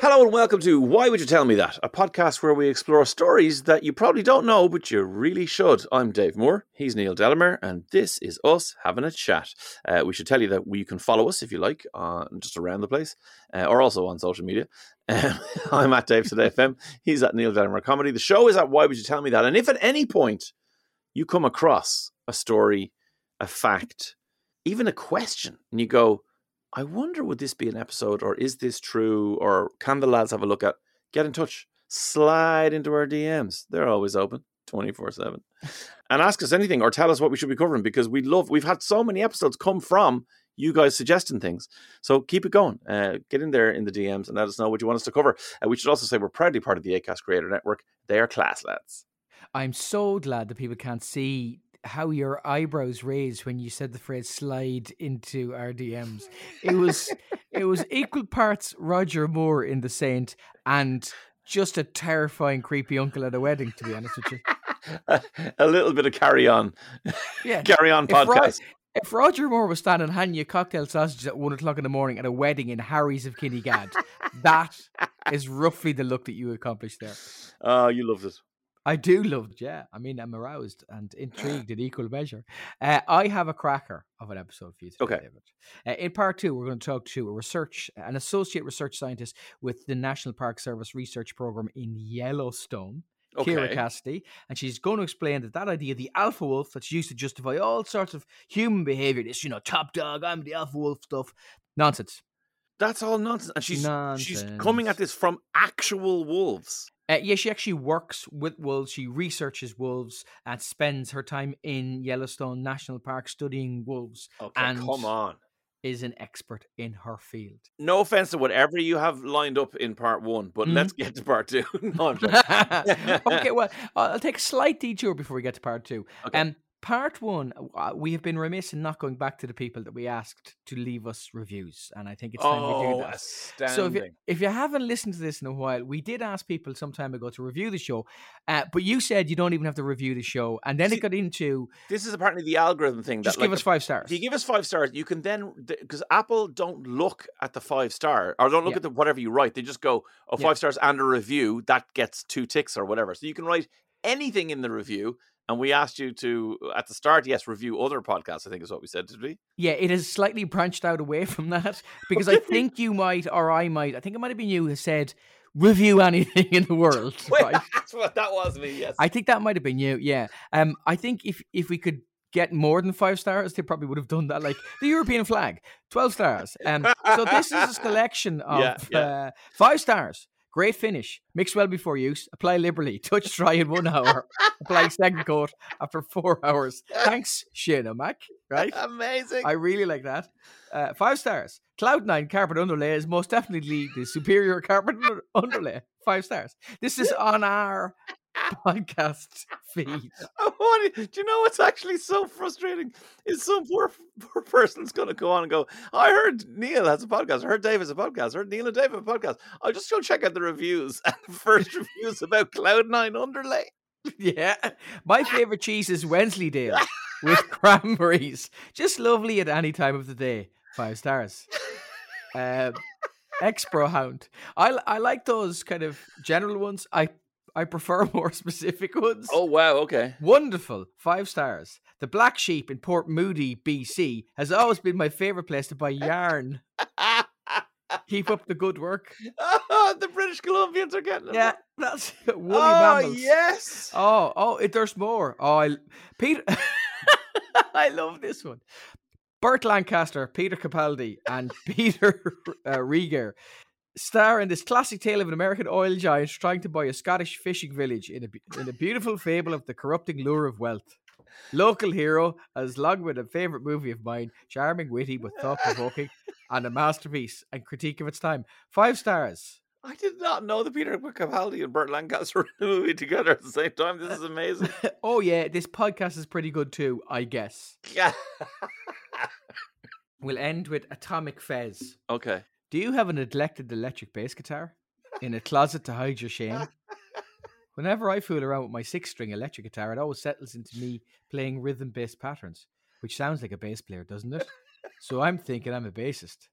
Hello and welcome to Why Would You Tell Me That? A podcast where we explore stories that you probably don't know, but you really should. I'm Dave Moore, he's Neil Delamere, and this is us having a chat. Uh, we should tell you that you can follow us if you like, uh, just around the place, uh, or also on social media. Um, I'm at Dave Today FM, he's at Neil Delamere Comedy. The show is at Why Would You Tell Me That? And if at any point you come across a story, a fact, even a question, and you go, I wonder would this be an episode or is this true or can the lads have a look at? Get in touch. Slide into our DMs. They're always open 24 7. And ask us anything or tell us what we should be covering because we love, we've had so many episodes come from you guys suggesting things. So keep it going. Uh, get in there in the DMs and let us know what you want us to cover. Uh, we should also say we're proudly part of the ACAST Creator Network. They are class lads. I'm so glad that people can't see how your eyebrows raised when you said the phrase slide into our DMs. It was it was equal parts Roger Moore in The Saint and just a terrifying creepy uncle at a wedding, to be honest with you. a, a little bit of carry on. Yeah. carry on If Ro- podcast. If Roger Moore was standing handing you cocktail sausages at one o'clock in the morning at a wedding in Harry's of Kinnegad, that is roughly the look that you accomplished there. Oh, you loved it. I do love it, yeah. I mean, I'm aroused and intrigued in equal measure. Uh, I have a cracker of an episode for you today, Okay. David. Uh, in part two, we're going to talk to a research, an associate research scientist with the National Park Service Research Program in Yellowstone. Kira Okay. Cassidy, and she's going to explain that that idea, the alpha wolf, that's used to justify all sorts of human behavior, this you know, top dog, I'm the alpha wolf stuff, nonsense. That's all nonsense. And she's she's coming at this from actual wolves. Uh, yeah, she actually works with wolves. She researches wolves and spends her time in Yellowstone National Park studying wolves. Okay, and come on. Is an expert in her field. No offense to whatever you have lined up in part one, but Mhm. let's get to part two. No, okay, well, I'll take a slight detour before we get to part two. Okay. Um, part one, uh, we have been remiss in not going back to the people that we asked to leave us reviews, and I think it's time we do oh, that. astounding. So if you, if you haven't listened to this in a while, we did ask people some time ago to review the show, uh, but you said you don't even have to review the show, and then See, it got into this is apparently the algorithm thing. just that, give like, us five stars. If you give us five stars, you can then because Apple don't look at the five star or don't look Yeah. at the whatever you write. They just go, oh, five Yeah. stars and a review." That gets two ticks or whatever. So you can write anything in the review. And we asked you to at the start, yes, review other podcasts. I think is what we said, did we? Yeah, it has slightly branched out away from that because I think you might, or I might, I think it might have been you who said review anything in the world. Wait, right? that's what that was me. Yes. I think that might have been you. Yeah. Um, I think if if we could get more than five stars, they probably would have done that. Like the European flag, twelve stars. Um, so this is a selection of Yeah, yeah. Uh, five stars. Great finish. Mix well before use. Apply liberally. Touch dry in one hour. Apply second coat after four hours. Thanks, Shane Mac. Right. Amazing. I really like that. Uh, five stars. Cloud9 carpet underlay is most definitely the superior carpet under- underlay. Five stars. This is on our podcast feed. Do you know what's actually so frustrating? Is some poor, poor person's going to go on and go, I heard Neil has a podcast. I heard Dave has a podcast. I heard Neil and Dave have a podcast. I'll just go check out the reviews. And the first reviews about Cloud9 Underlay. Yeah. My favorite cheese is Wensleydale with cranberries. Just lovely at any time of the day. Five stars. Um, Expro Hound. I, I like those kind of general ones. I I prefer more specific ones. Oh, wow. Okay. Wonderful. Five stars. The Black Sheep in Port Moody, BC, has always been my favorite place to buy yarn. Keep up the good work. the British Columbians are getting it. Yeah, that's woolly Oh, mammals. yes. Oh, oh, it, there's more. Oh, I, Peter, I love this one. Burt Lancaster, Peter Capaldi, and Peter uh, Riegert star in this classic tale of an American oil giant trying to buy a Scottish fishing village in a in a beautiful fable of the corrupting lure of wealth. Local hero has long been a favourite movie of mine, charming, witty, but thought provoking, and a masterpiece and critique of its time. Five stars. I did not know that Peter Capaldi and Burt Lancaster were in a movie together at the same time. This is amazing. oh yeah, this podcast is pretty good too, I guess. yeah. We'll end with Atomic Fez. okay. Do you have a neglected electric bass guitar in a closet to hide your shame? Whenever I fool around with my six string electric guitar, it always settles into me playing rhythm based patterns, which sounds like a bass player, doesn't it? So I'm thinking I'm a bassist.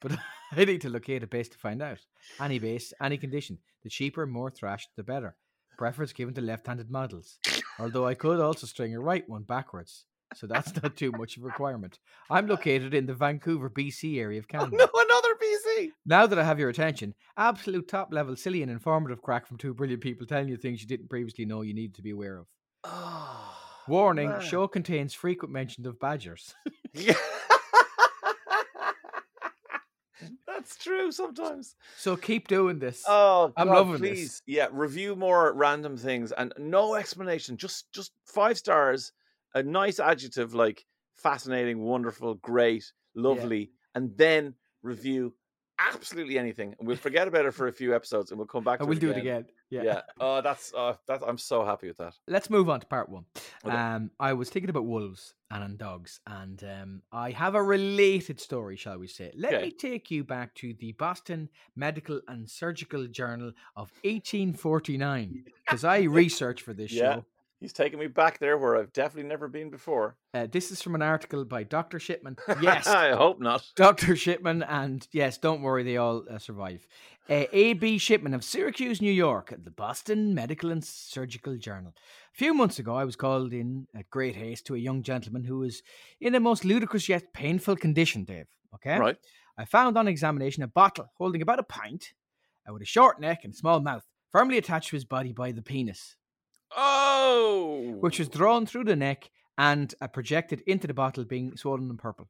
But I need to locate a bass to find out. Any bass, any condition. The cheaper, more thrashed, the better. Preference given to left handed models. Although I could also string a right one backwards. So that's not too much of a requirement. I'm located in the Vancouver, BC area of oh, Canada. No, another PC. Now that I have your attention, absolute top level, silly and informative crack from two brilliant people telling you things you didn't previously know you needed to be aware of. Oh, Warning: man. Show contains frequent mention of badgers. Yeah. That's true sometimes. so keep doing this. Oh, I'm God, loving this. please. Yeah, review more random things and no explanation. Just just five stars, a nice adjective like fascinating, wonderful, great, lovely, and then review absolutely anything. And we'll forget about it for a few episodes and we'll come back to and we'll do it again. Yeah. Yeah. Oh, that's uh, that. I'm so happy with that. Let's move on to part one. Okay. Um, I was thinking about wolves and dogs, and um, I have a related story, shall we say? Let Okay. me take you back to the Boston Medical and Surgical Journal of 1849 because I researched for this Yeah. show. He's taking me back there where I've definitely never been before. Uh, this is from an article by Dr. Shipman. Yes, I hope not. Dr. Shipman, and yes, don't worry, they all uh, survive. Uh, A.B. Shipman of Syracuse, New York, at the Boston Medical and Surgical Journal. A few months ago, I was called in at great haste to a young gentleman who was in a most ludicrous yet painful condition, Dave. Okay? Right. I found on examination a bottle holding about a pint uh, with a short neck and small mouth, firmly attached to his body by the penis, Oh. which was drawn through the neck and uh, projected into the bottle, being swollen and purple.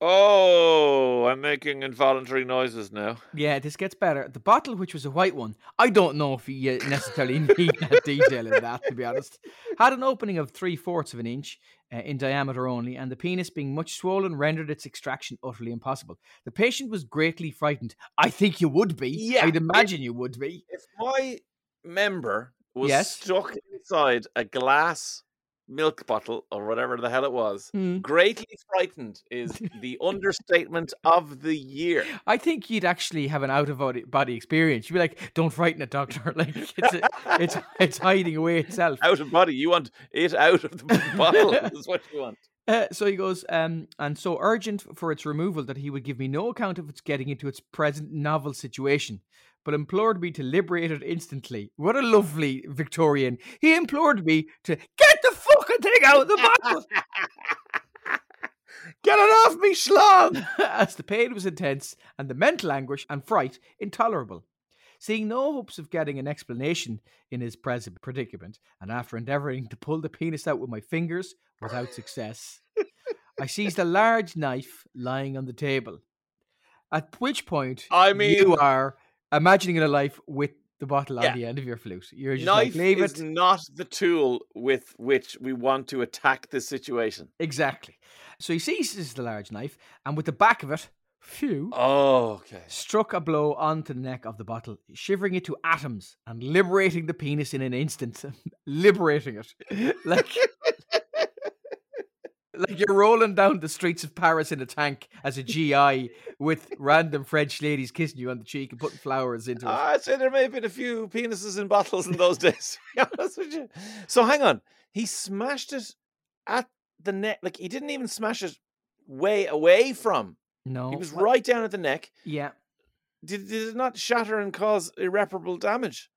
Oh, I'm making involuntary noises now. Yeah, this gets better. The bottle, which was a white one, I don't know if you necessarily need that detail in that, to be honest, had an opening of three fourths of an inch uh, in diameter only, and the penis being much swollen rendered its extraction utterly impossible. The patient was greatly frightened. I think you would be. Yeah, I'd it- imagine you would be. If my member was Yes. stuck inside a glass milk bottle or whatever the hell it was, Hmm. greatly frightened is the understatement of the year. I think you'd actually have an out of body, body experience. You'd be like, "Don't frighten it, doctor. Like it's a, it's it's hiding away itself." Out of body, you want it out of the bottle. is what you want. Uh, so he goes, um, and so urgent for its removal that he would give me no account of its getting into its present novel situation, but implored me to liberate it instantly. What a lovely Victorian. He implored me to get the fucking thing out of the bottle. Get it off me, schlong! as the pain was intense and the mental anguish and fright intolerable. Seeing no hopes of getting an explanation in his present predicament, and after endeavouring to pull the penis out with my fingers without success, I seized a large knife lying on the table. At which point, I mean, you are imagining a life with the bottle Yeah. on the end of your flute. You're just knife like, leave is it. not the tool with which we want to attack this situation. Exactly. So he seizes the large knife, and with the back of it, phew, Oh, okay. struck a blow onto the neck of the bottle, shivering it to atoms and liberating the penis in an instant. liberating it. Like like you're rolling down the streets of Paris in a tank as a GI with random French ladies kissing you on the cheek and putting flowers into it. I'd say there may have been a few penises in bottles in those days. To be honest with you. So hang on, he smashed it at the neck. Like he didn't even smash it way away from. no. He was right down at the neck. Yeah. Did, did it not shatter and cause irreparable damage?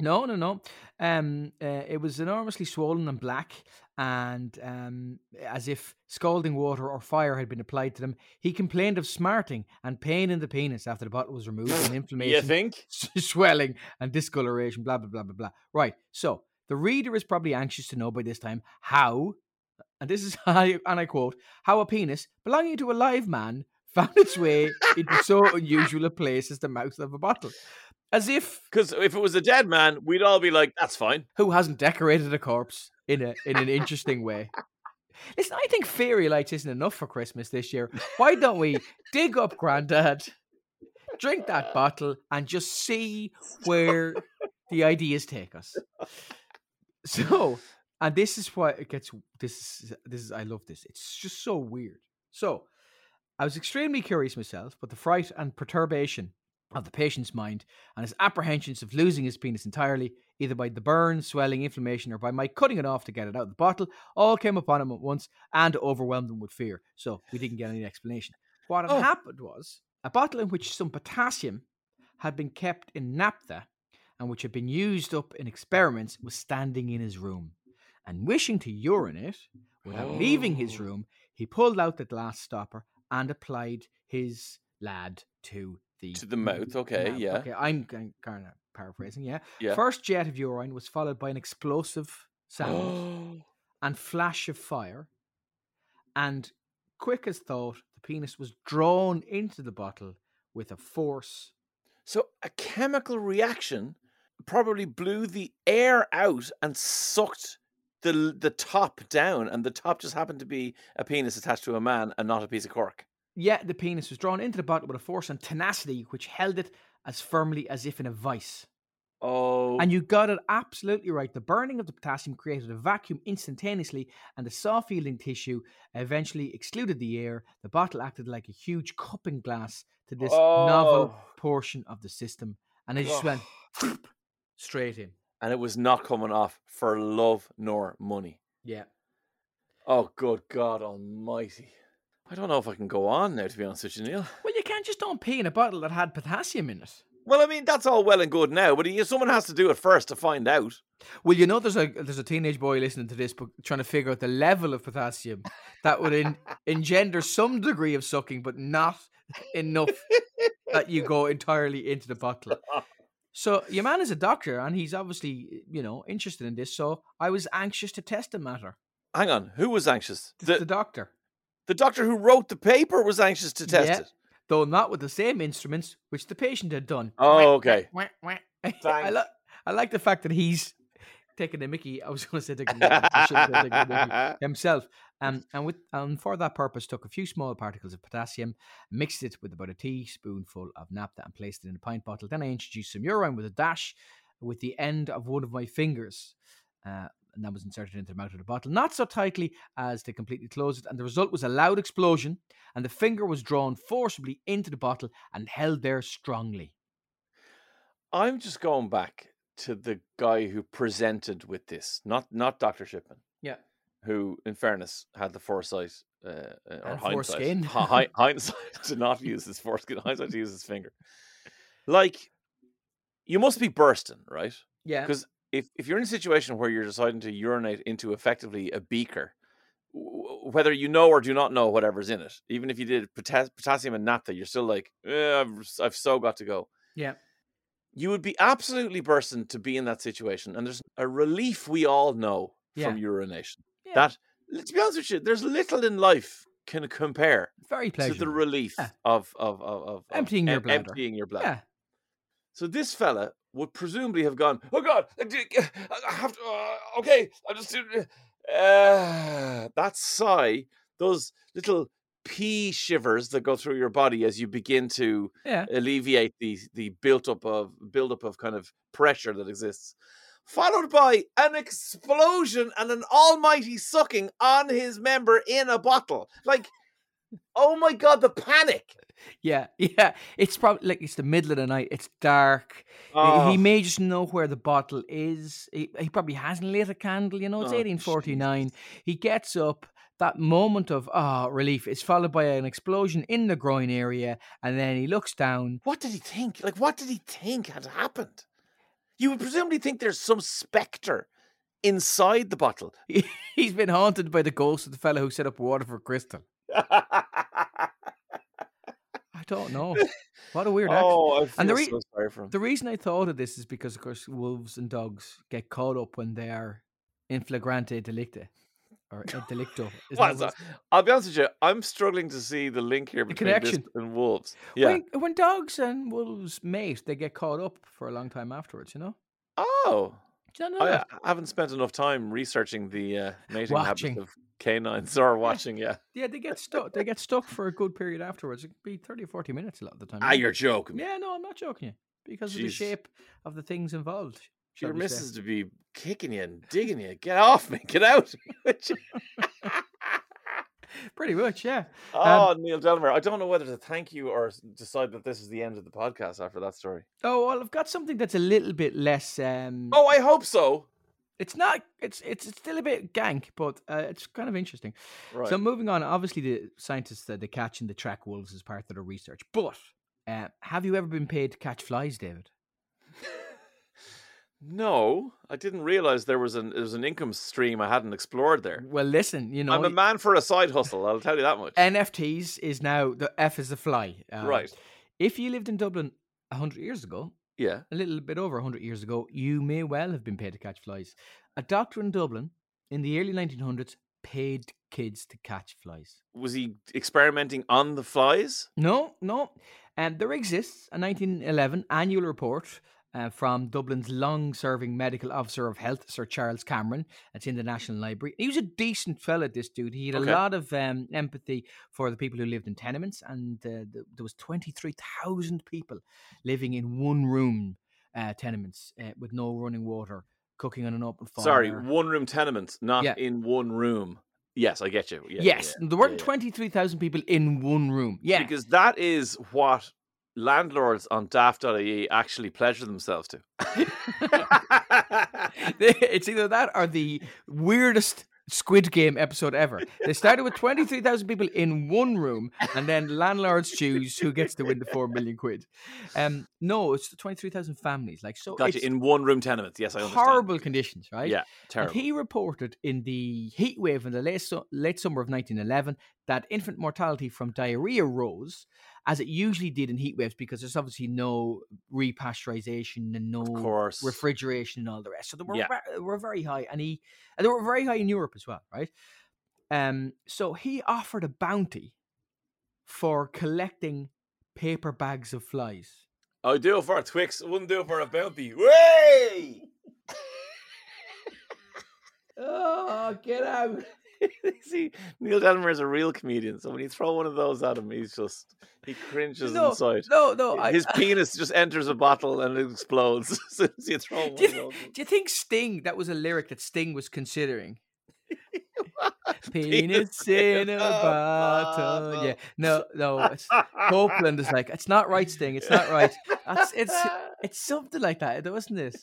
No, no, no. Um, uh, it was enormously swollen and black, and um, as if scalding water or fire had been applied to them. He complained of smarting and pain in the penis after the bottle was removed, and inflammation, You think? swelling, and discoloration. Blah blah blah blah blah. Right. So the reader is probably anxious to know by this time how, and this is how, and I quote, how a penis belonging to a live man found its way into so unusual a place as the mouth of a bottle. As if Because if it was a dead man, we'd all be like, "That's fine." who hasn't decorated a corpse in a in an interesting way. Listen, I think fairy lights isn't enough for Christmas this year. Why don't we dig up Grandad, drink that bottle, and just see where the ideas take us? So, and this is why it gets. This is this is. I love this. It's just so weird. So, I was extremely curious myself, but the fright and perturbation of the patient's mind and his apprehensions of losing his penis entirely, either by the burn, swelling, inflammation, or by my cutting it off to get it out of the bottle, all came upon him at once and overwhelmed him with fear. So we didn't get any explanation. What had Oh. happened was a bottle in which some potassium had been kept in naphtha and which had been used up in experiments was standing in his room. And wishing to urinate without leaving his Oh. room, he pulled out the glass stopper and applied his lad to the To the mouth, okay, mouth. yeah. Okay, I'm kind of paraphrasing. Yeah. Yeah. First jet of urine was followed by an explosive sound and flash of fire, and quick as thought, the penis was drawn into the bottle with a force. so a chemical reaction probably blew the air out and sucked the the top down, and the top just happened to be a penis attached to a man and not a piece of cork. Yeah, the penis was drawn into the bottle with a force and tenacity which held it as firmly as if in a vice. Oh, And you got it absolutely right. The burning of the potassium created a vacuum instantaneously, and the soft yielding tissue eventually excluded the air. The bottle acted like a huge cupping glass to this novel Oh. portion of the system, and it just went straight in. and it was not coming off for love nor money. Yeah. Oh, good God Almighty! I don't know if I can go on now. To be honest with you, Neil. Well, you can't just don't pee in a bottle that had potassium in it. Well, I mean that's all well and good now, but you, someone has to do it first to find out. Well, you know, there's a there's a teenage boy listening to this, but trying to figure out the level of potassium that would en- engender some degree of sucking, but not enough that you go entirely into the bottle. So your man is a doctor, and he's obviously you know interested in this. So I was anxious to test the matter. Hang on, who was anxious? The, the doctor, the doctor who wrote the paper was anxious to test Yeah. it. though not with the same instruments which the patient had done. Oh, okay. Wah, wah. I, Thanks. li- I like the fact that he's taking the Mickey. I was going to say taking the Mickey. I shouldn't say taking the Mickey. himself. Um, and with um, for that purpose, took a few small particles of potassium, mixed it with about a teaspoonful of naphtha, and placed it in a pint bottle. Then I introduced some urine with a dash with the end of one of my fingers. Uh, and that was inserted into the mouth of the bottle, not so tightly as to completely close it. And the result was a loud explosion, and the finger was drawn forcibly into the bottle and held there strongly. I'm just going back to the guy who presented with this, not not Doctor Shipman, Yeah. who, in fairness, had the foresight uh, uh, or And hindsight, foreskin. hi- hi- hindsight to not use his foreskin, hindsight to use his finger. Like, you must be bursting, right? Yeah. Because if, if you're in a situation where you're deciding to urinate into effectively a beaker, w- whether you know or do not know whatever's in it, even if you did potas- potassium and naphtha, you're still like, eh, I've, I've so got to go. Yeah. You would be absolutely bursting to be in that situation. And there's a relief we all know from urination. Yeah. That, to be honest with you, there's little in life can compare Very to the relief Yeah. of, of, of, of, Emptying your bladder. Emptying your bladder. Yeah. So this fella would presumably have gone, oh God, I have to, uh, okay, I'm just uh, that sigh, those little pee shivers that go through your body as you begin to Yeah. alleviate the the built up of build up of kind of pressure that exists, followed by an explosion and an almighty sucking on his member in a bottle. Like, oh my God, the panic! Yeah, yeah. It's probably like it's the middle of the night. It's dark. He- Oh. He may just know where the bottle is. He, he probably hasn't lit a candle. You know, it's Oh, 1849. He gets up. That moment of ah relief is followed by an explosion in the groin area, and then he looks down. What did he think? Like, what did he think had happened? You would presumably think there's some spectre inside the bottle. He's been haunted by the ghost of the fellow who set up Waterford Crystal. I don't know. What a weird act. oh, I feel And the re- so sorry for him. The reason I thought of this is because, of course, wolves and dogs get caught up when they are in flagrante delicte or delicto. Isn't that that? I'll be honest with you. I'm struggling to see the link here The between this connection. and wolves. Yeah. When, when dogs and wolves mate, they get caught up for a long time afterwards. You know? Oh, Do you know I, that? I haven't spent enough time researching the uh, mating Watching. habits of canines or watching. Yeah. Yeah, they get stuck. They get stuck for a good period afterwards. It could be thirty or forty minutes a lot of the time. Ah, you know? you're joking. Yeah, no, I'm not joking you. Because of the shape of the things involved. Your we missus to be kicking you and digging you. Get off me. Get out. Pretty much, yeah. oh, Neil Delamere. I don't know whether to thank you or decide that this is the end of the podcast after that story. Oh well, I've got something that's a little bit less. Um, Oh, I hope so. It's not. It's it's still a bit gank, but uh, it's kind of interesting. Right. So moving on. Obviously, the scientists that they catch and they track wolves as part of their research. But uh, have you ever been paid to catch flies, David? No, I didn't realize there was an there was an income stream I hadn't explored there. Well, listen. You know, I'm a man for a side hustle. I'll tell you that much. NFTs is now the F is the fly. Uh, Right. If you lived in Dublin hundred years ago, Yeah. a little bit over 100 years ago, you may well have been paid to catch flies. A doctor in Dublin in the early 1900s paid kids to catch flies. Was he experimenting on the flies? No, no. And there exists a 1911 annual report uh, from Dublin's long serving medical officer of health, Sir Charles Cameron. It's in the National Library. He was a decent fella, this dude. He had Okay. a lot of um, empathy for the people who lived in tenements, and uh, th- there was 23,000 people living in one room uh, tenements uh, with no running water, cooking on an open fire. Sorry, one room tenements, not Yeah. in one room. Yes, I get you. Yeah, yes, yeah, there weren't yeah, yeah. 23,000 people in one room. Yeah. Because that is what landlords on daft.ie actually pleasure themselves to. it's either that or the weirdest Squid Game episode ever. They started with 23,000 people in one room, and then landlords choose who gets to win the 4 million quid. Um, no, it's 23,000 families. Like, so gotcha. In one room tenements. Yes, I understand. horrible conditions, right? Yeah, And terrible. he reported in the heat wave in the late, su- late summer of 1911 that infant mortality from diarrhea rose, as it usually did in heat waves, because there's obviously no repasteurization and no refrigeration and all the rest. So they were, Yeah. ve- were very high, and he and they were very high in Europe as well, right? Um, so he offered a bounty for collecting paper bags of flies. I'd do it for a Twix. I wouldn't do it for a bounty. Way! Oh, get out! See, Neil Delamere is a real comedian, so when you throw one of those at him, he's just he cringes No, inside. no, no. I, His penis just enters a bottle and it explodes as soon as you throw one do, of you, do you think Sting? That was a lyric that Sting was considering. Penis in a bottle. Yeah, no, no. It's, Copeland is like, it's not right, Sting. It's not right. That's, it's it's something like that, It wasn't it?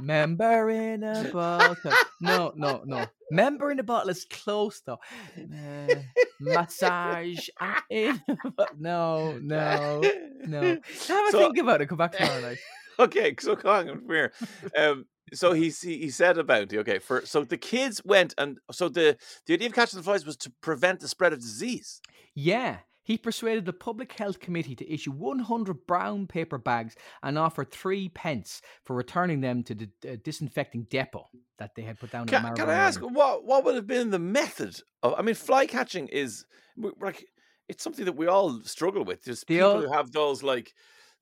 Member in a bottle. No, no, no. Member in a bottle is close though. Uh, massage in. A no, no, no. Have a So- think about it. Come back tomorrow night. okay, so come on, come here. Um, so he he he said a bounty. Okay, for so the kids went and so the the idea of catching the flies was to prevent the spread of disease. Yeah. He persuaded the Public Health Committee to issue 100 brown paper bags and offered three pence for returning them to the uh, disinfecting depot that they had put down Can, can I ask what what would have been the method of? I mean, fly catching is like it's something that we all struggle with. There's The people old- who have those like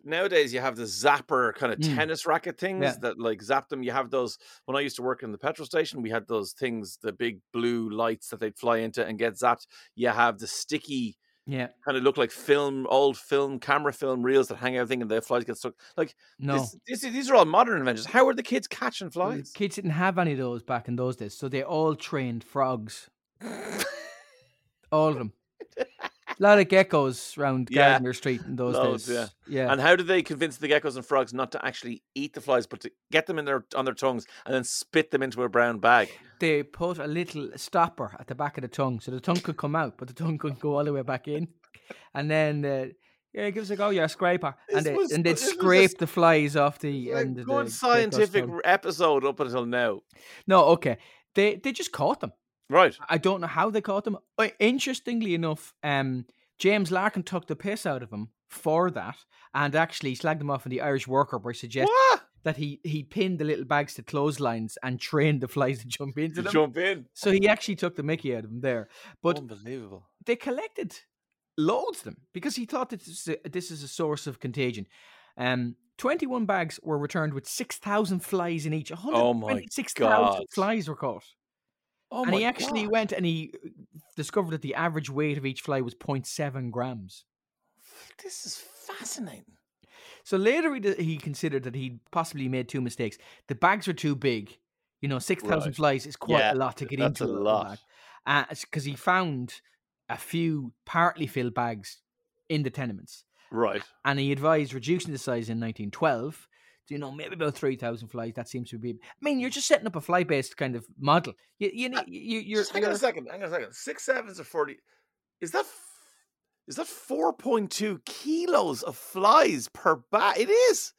nowadays you have the zapper kind of Mm. tennis racket things Yeah. that like zap them. You have those when I used to work in the petrol station, we had those things, the big blue lights that they'd fly into and get zapped. You have the sticky Yeah. kind of look like film, old film, camera film reels that hang out thing and the flies get stuck. Like No. this, this, these are all modern inventions. How are the kids catching flies? Kids didn't have any of those back in those days, so they all trained frogs. all of them. A lot of geckos around Yeah. Gardiner Street in those Loads, days. Yeah. yeah. And how do they convince the geckos and frogs not to actually eat the flies, but to get them in their on their tongues and then spit them into a brown bag? they put a little stopper at the back of the tongue so the tongue could come out, but the tongue couldn't go all the way back in. And then uh, Yeah, give us a go. Yeah, scraper, This and they was- and they'd scrape the flies off the Like, end of the good the scientific episode up until now. No, okay. They they just caught them. Right. I don't know how they caught them. Uh, Interestingly enough, um, James Larkin took the piss out of him for that, and actually slagged him off in the Irish Worker by suggesting What? that he he pinned the little bags to clotheslines and trained the flies to jump into To them. jump in. So he actually took the Mickey out of him there. But Unbelievable. they collected loads of them because he thought that this is a, this is a source of contagion. Um, 21 bags were returned with 6,000 flies in each. Oh my 126,000 God. flies were caught. Oh and he actually God. went and he uh, discovered that the average weight of each fly was 0.7 grams. This is fascinating. So later he, d- he considered that he'd possibly made two mistakes. The bags were too big. You know, 6,000 Right. flies is quite Yeah, a lot to get that's into a lot. Because he found a few partly filled bags in the tenements. Right. And he advised reducing the size in 1912 to, you know, maybe about 3,000 flies. That seems to be. I mean, you're just setting up a fly based kind of model. You, you, uh, need- you, you're, Just hang on a second. Hang on a second. Six sevens are forty. Is that. Is that four point two kilos of flies per bag? It is.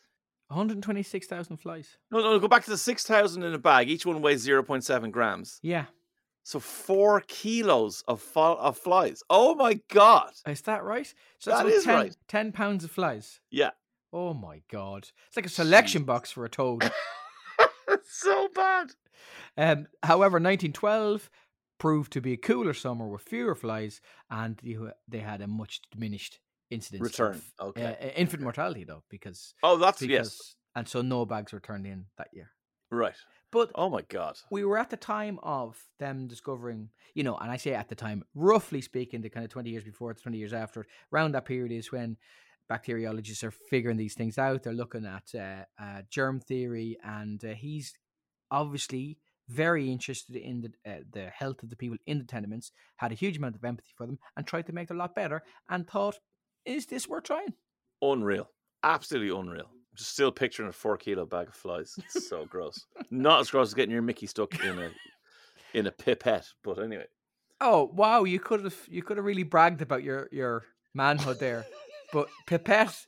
126,000 flies. No, no. Go back to the six thousand in a bag. Each one weighs zero point seven grams. Yeah. So four kilos of fo- of flies. Oh my god. Is that right? So That about 10, right. 10 pounds of flies. Yeah. Oh my god! It's like a selection box for a toad. So bad. um, however, 1912 proved to be a cooler summer with fewer flies, and they had a much diminished incidence Return, of okay. uh, uh, infant mortality, though, because Oh, that's because yes. and so no bags were turned in that year. Right. But Oh my god. we were at the time of them discovering, you know, and I say at the time, roughly speaking, the kind of 20 years before 20 years after, around that period is when bacteriologists are figuring these things out. They're looking at uh, uh, germ theory, and uh, he's obviously very interested in the, uh, the health of the people in the tenements, had a huge amount of empathy for them, and tried to make them a lot better, and thought, is this worth trying? Unreal. Absolutely unreal. Just still picturing a four kilo bag of flies. It's so gross. Not as gross as getting your Mickey stuck in a in a pipette, but anyway. Oh wow, you could have you could have really bragged about your your manhood there, but pipette.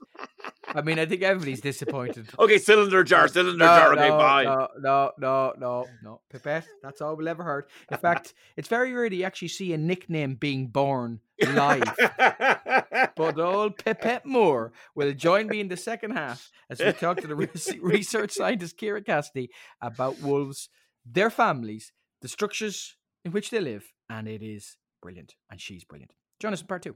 I mean, I think everybody's disappointed. Okay, cylinder jar, cylinder jar. Okay, no, bye. no, no, no, no, no. Pipette. That's all we'll ever heard. In fact, it's very rare to actually see a nickname being born live. But old Pipette Moore will join me in the second half as we talk to the research scientist Kira Cassidy about wolves, their families, the structures in which they live, and it is brilliant. And she's brilliant. Join us in part two.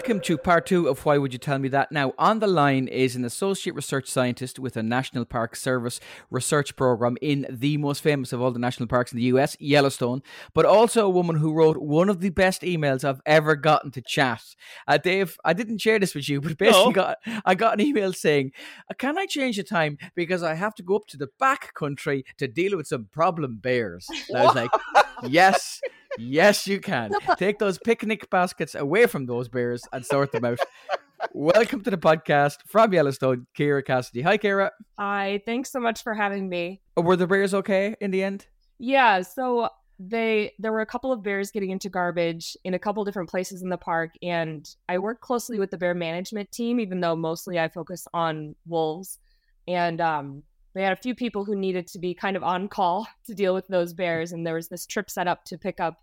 Welcome to part two of Why Would You Tell Me That? Now, on the line is an associate research scientist with a National Park Service research program in the most famous of all the national parks in the US, Yellowstone, but also a woman who wrote one of the best emails I've ever gotten to chat. Uh, Dave, I didn't share this with you, but basically No. got I got an email saying, "Uh, "Can I change the time because I have to go up to the back country to deal with some problem bears?" And I was like, "Yes." Yes, you can. Take those picnic baskets away from those bears and sort them out. Welcome to the podcast from Yellowstone, Kira Cassidy. Hi, Kira. Hi, thanks so much for having me. Oh, Were the bears okay in the end? Yeah, so they there were a couple of bears getting into garbage in a couple different places in the park and I work closely with the bear management team even though mostly I focus on wolves and um they had a few people who needed to be kind of on call to deal with those bears and there was this trip set up to pick up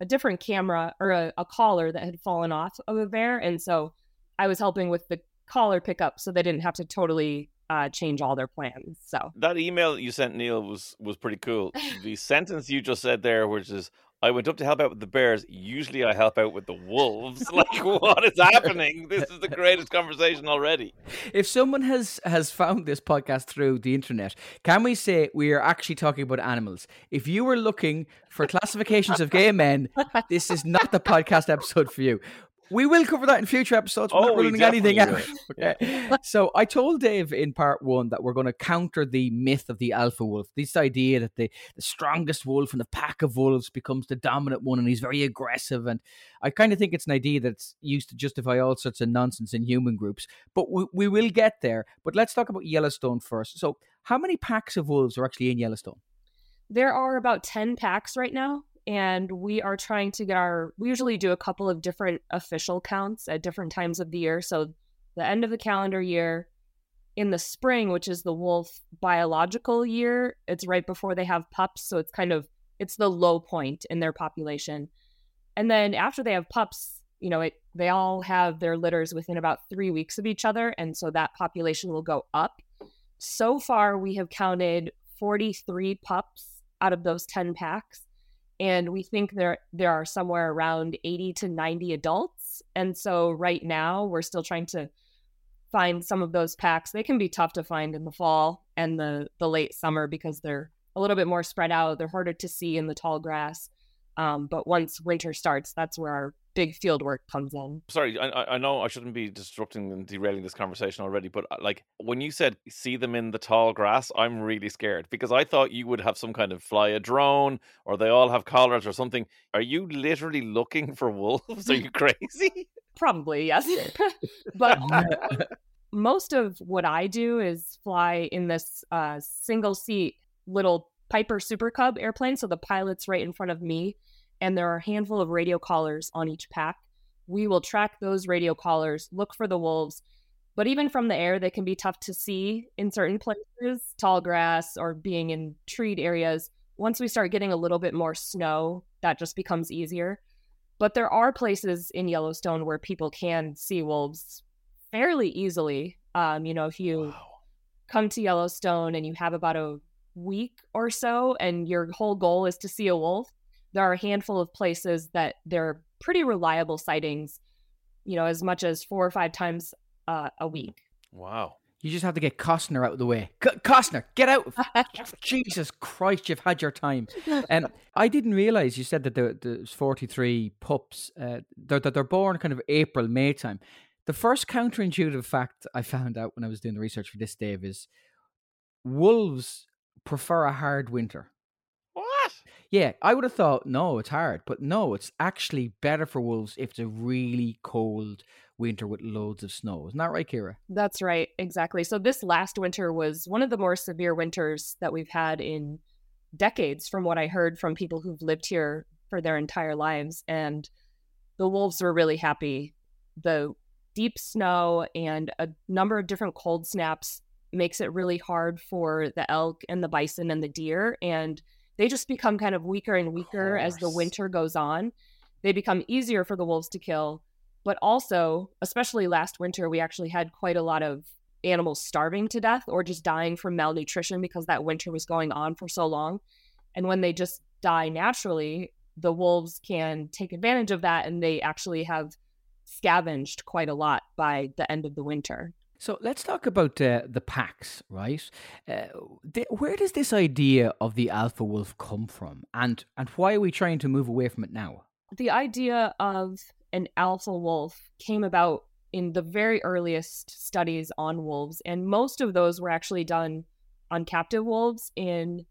a different camera or a, a collar that had fallen off of a bear and so I was helping with the collar pickup so they didn't have to totally uh, change all their plans so That email you sent Neil was was pretty cool. The sentence you just said there, which is, "I went up to help out with the bears. Usually, I help out with the wolves." like, what is happening? This is the greatest conversation already. If someone has has found this podcast through the internet, can we say we are actually talking about animals? If you were looking for classifications of gay men, this is not the podcast episode for you. We will cover that in future episodes. We're Oh, not we ruling anything out. Okay. so I told Dave in part one that we're going to counter the myth of the alpha wolf. This idea that the, the strongest wolf in the pack of wolves becomes the dominant one and he's very aggressive. And I kind of think it's an idea that's used to justify all sorts of nonsense in human groups. But we, we will get there. But let's talk about Yellowstone first. So how many packs of wolves are actually in Yellowstone? There are about 10 packs right now, and we are trying to get our. We usually do a couple of different official counts at different times of the year. So, the end of the calendar year, in the spring, which is the wolf biological year, it's right before they have pups. So, it's kind of. It's the low point in their population. And then after they have pups, you know, it they all have their litters within about three weeks of each other. And so that population will go up. So far, we have counted 43 pups out of those 10 packs and we think there there are somewhere around 80 to 90 adults. And so right now we're still trying to find some of those packs. They can be tough to find in the fall and the the late summer because they're a little bit more spread out. They're harder to see in the tall grass. Um, but once winter starts that's where our big field work comes in Sorry, I, I- know I shouldn't be disrupting and derailing this conversation already, but uh, like when you said see them in the tall grass, I'm really scared because I thought you would have some kind of fly a drone or they all have collars or something. Are you literally looking for wolves? Are you crazy? probably yes but most of what I do is fly in this uh, single seat little Piper Super Cub airplane. So the pilot's right in front of me, and there are a handful of radio collars on each pack. We will track those radio collars, look for the wolves. But even from the air, they can be tough to see in certain places, tall grass or being in treed areas. Once we start getting a little bit more snow, that just becomes easier. But there are places in Yellowstone where people can see wolves fairly easily. Um, you know, if you come to Yellowstone and you have about a week or so and your whole goal is to see a wolf, there are a handful of places that they're pretty reliable sightings, you know, as much as four or five times uh, a week. Wow. You just have to get Costner out of the way. C- Costner, get out! Jesus Christ, you've had your time. Um, I didn't realize you said that there, there's 43 pups. Uh, they're, that they're born kind of April, May time. The first counterintuitive fact I found out when I was doing the research for this, Dave, is wolves prefer a hard winter. Yeah, I would have thought no, it's hard, but no, it's actually better for wolves if it's a really cold winter with loads of snow. Isn't that right, Kira? That's right, exactly. So this last winter was one of the more severe winters that we've had in decades, from what I heard from people who've lived here for their entire lives, and the wolves were really happy. The deep snow and a number of different cold snaps makes it really hard for the elk and the bison and the deer and they just become kind of weaker and weaker as the winter goes on. They become easier for the wolves to kill, but also, especially last winter, we actually had quite a lot of animals starving to death or just dying from malnutrition because that winter was going on for so long. And when they just die naturally, the wolves can take advantage of that and they actually have scavenged quite a lot by the end of the winter. So let's talk about uh, the packs, right? Uh, th- where does this idea of the alpha wolf come from, and and why are we trying to move away from it now? The idea of an alpha wolf came about in the very earliest studies on wolves, and most of those were actually done on captive wolves in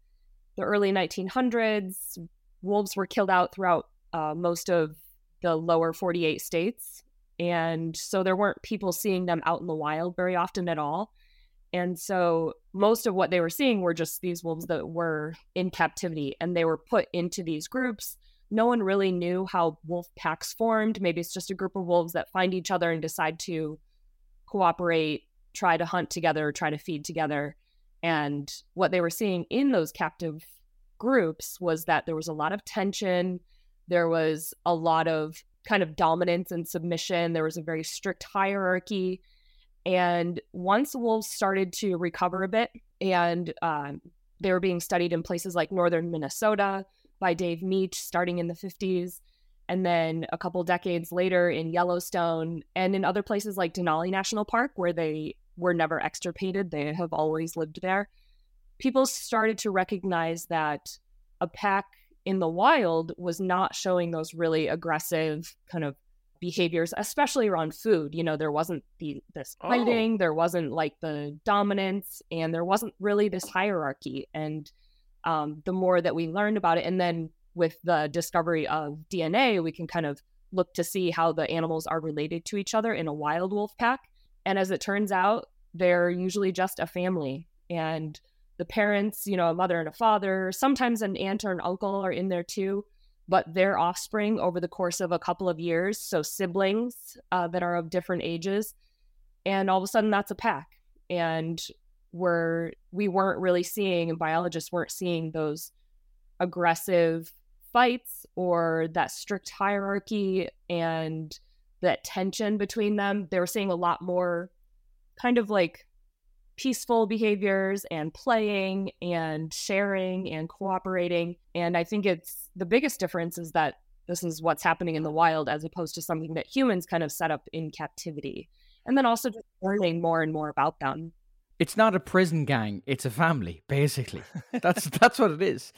the early 1900s. Wolves were killed out throughout uh, most of the lower 48 states and so there weren't people seeing them out in the wild very often at all. And so most of what they were seeing were just these wolves that were in captivity and they were put into these groups. No one really knew how wolf packs formed. Maybe it's just a group of wolves that find each other and decide to cooperate, try to hunt together, try to feed together. And what they were seeing in those captive groups was that there was a lot of tension. There was a lot of kind of dominance and submission. There was a very strict hierarchy. And once wolves started to recover a bit, and um, they were being studied in places like northern Minnesota by Dave Mech starting in the 50s, and then a couple decades later in Yellowstone and in other places like Denali National Park, where they were never extirpated, they have always lived there. People started to recognize that a pack in the wild was not showing those really aggressive kind of behaviors, especially around food. You know, there wasn't the this fighting, oh. there wasn't like the dominance, and there wasn't really this hierarchy. And um, the more that we learned about it, and then with the discovery of DNA, we can kind of look to see how the animals are related to each other in a wild wolf pack. And as it turns out, they're usually just a family. And the parents, you know, a mother and a father, sometimes an aunt or an uncle are in there too, but their offspring over the course of a couple of years. So siblings uh, that are of different ages. And all of a sudden that's a pack. And we're, we weren't really seeing, and biologists weren't seeing those aggressive fights or that strict hierarchy and that tension between them. They were seeing a lot more kind of like peaceful behaviors and playing and sharing and cooperating. And I think it's the biggest difference is that this is what's happening in the wild as opposed to something that humans kind of set up in captivity. And then also just learning more and more about them. It's not a prison gang, it's a family, basically. That's that's what it is.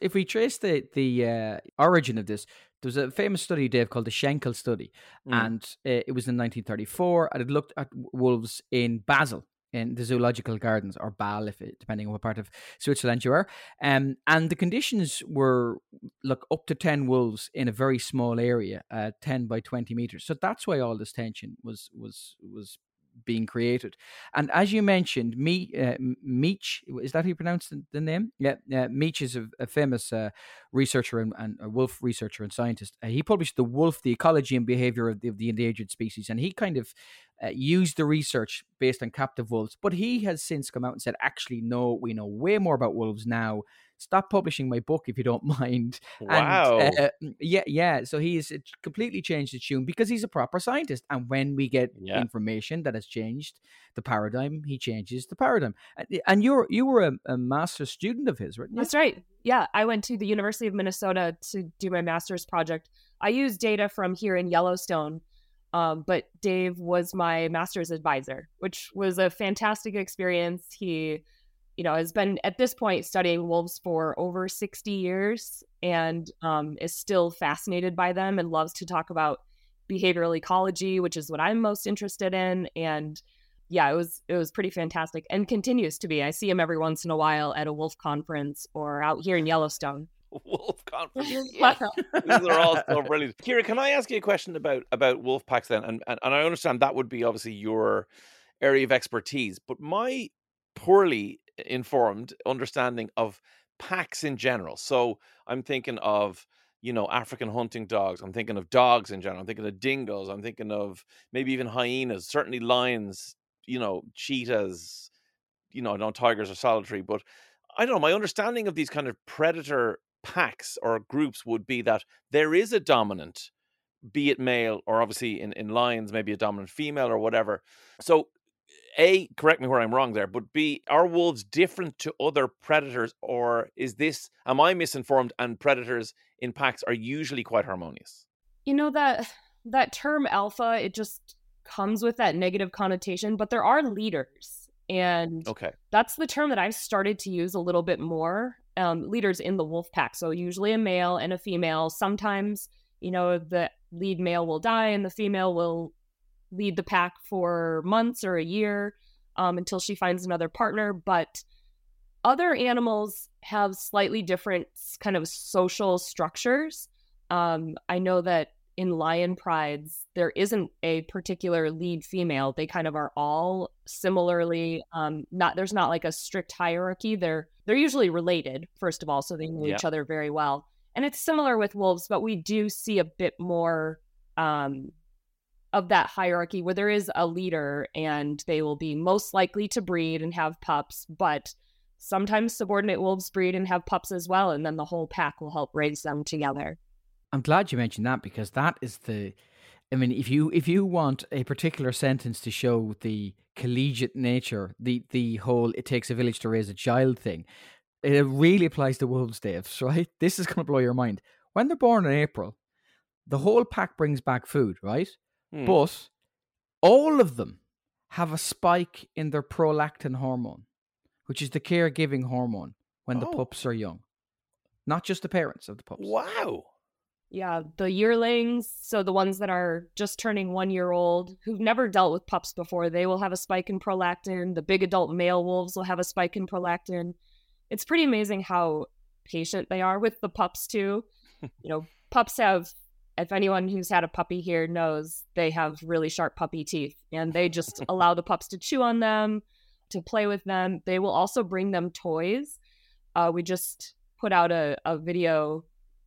If we trace the the uh, origin of this, there was a famous study, Dave, called the Schenkel study, mm. and uh, it was in 1934, and it looked at wolves in Basel, in the zoological gardens or Basel, if it, depending on what part of Switzerland you are. Um, and the conditions were look up to ten wolves in a very small area, uh, ten by twenty meters. So that's why all this tension was was was being created. And as you mentioned, Me, uh, Mech, is that how you pronounce the, the name? Yeah, uh, Mech is a, a famous uh, researcher and, and, a wolf researcher and scientist. Uh, he published The Wolf, the Ecology and Behavior of the, of the Endangered Species. And he kind of uh, used the research based on captive wolves. But he has since come out and said, actually, no, we know way more about wolves now stop publishing my book if you don't mind. Wow. And, uh, yeah, yeah. So he's completely changed the tune because he's a proper scientist. And when we get yeah. information that has changed the paradigm, he changes the paradigm. And you're you were a, a master's student of his, right? That's right. Yeah, I went to the University of Minnesota to do my master's project. I used data from here in Yellowstone. Um, but Dave was my master's advisor, which was a fantastic experience. He you know, has been at this point studying wolves for over 60 years and um, is still fascinated by them and loves to talk about behavioral ecology, which is what I'm most interested in. And yeah, it was it was pretty fantastic and continues to be. I see him every once in a while at a wolf conference or out here in Yellowstone. wolf. These are all so brilliant. Kira, can I ask you a question about about wolf packs then? And, and and I understand that would be obviously your area of expertise, but my poorly informed understanding of packs in general. So I'm thinking of you know African hunting dogs. I'm thinking of dogs in general. I'm thinking of dingoes. I'm thinking of maybe even hyenas. Certainly lions. You know cheetahs. You know, I know tigers are solitary, but I don't know. My understanding of these kind of predator packs or groups would be that there is a dominant, be it male or obviously in, in lions, maybe a dominant female or whatever. So, A, correct me where I'm wrong there, but B, are wolves different to other predators or is this, am I misinformed and predators in packs are usually quite harmonious? You know that that term alpha, it just comes with that negative connotation, but there are leaders. And Okay. that's the term that I've started to use a little bit more. Um, leaders in the wolf pack. So usually a male and a female. Sometimes, you know, the lead male will die and the female will lead the pack for months or a year um, until she finds another partner. But other animals have slightly different kind of social structures. Um, I know that in lion prides, there isn't a particular lead female. They kind of are all similarly um, not. There's not like a strict hierarchy. They're they're usually related first of all, so they know Yeah. each other very well. And it's similar with wolves, but we do see a bit more um, of that hierarchy where there is a leader and they will be most likely to breed and have pups, but sometimes subordinate wolves breed and have pups as well, and then the whole pack will help raise them together. I'm glad you mentioned that because that is the I mean if you if you want a particular sentence to show the collegiate nature, the the whole it takes a village to raise a child thing, it really applies to wolves, Dave, right? This is gonna blow your mind. When they're born in April, the whole pack brings back food, right? Hmm. But all of them have a spike in their prolactin hormone, which is the caregiving hormone when the Oh. pups are young. Not just the parents of the pups. Wow. Yeah, the yearlings, so the ones that are just turning one year old, who've never dealt with pups before, they will have a spike in prolactin. The big adult male wolves will have a spike in prolactin. It's pretty amazing how patient they are with the pups, too. you know, pups have, if anyone who's had a puppy here knows, they have really sharp puppy teeth, and they just allow the pups to chew on them, to play with them. They will also bring them toys. Uh, we just put out a, a video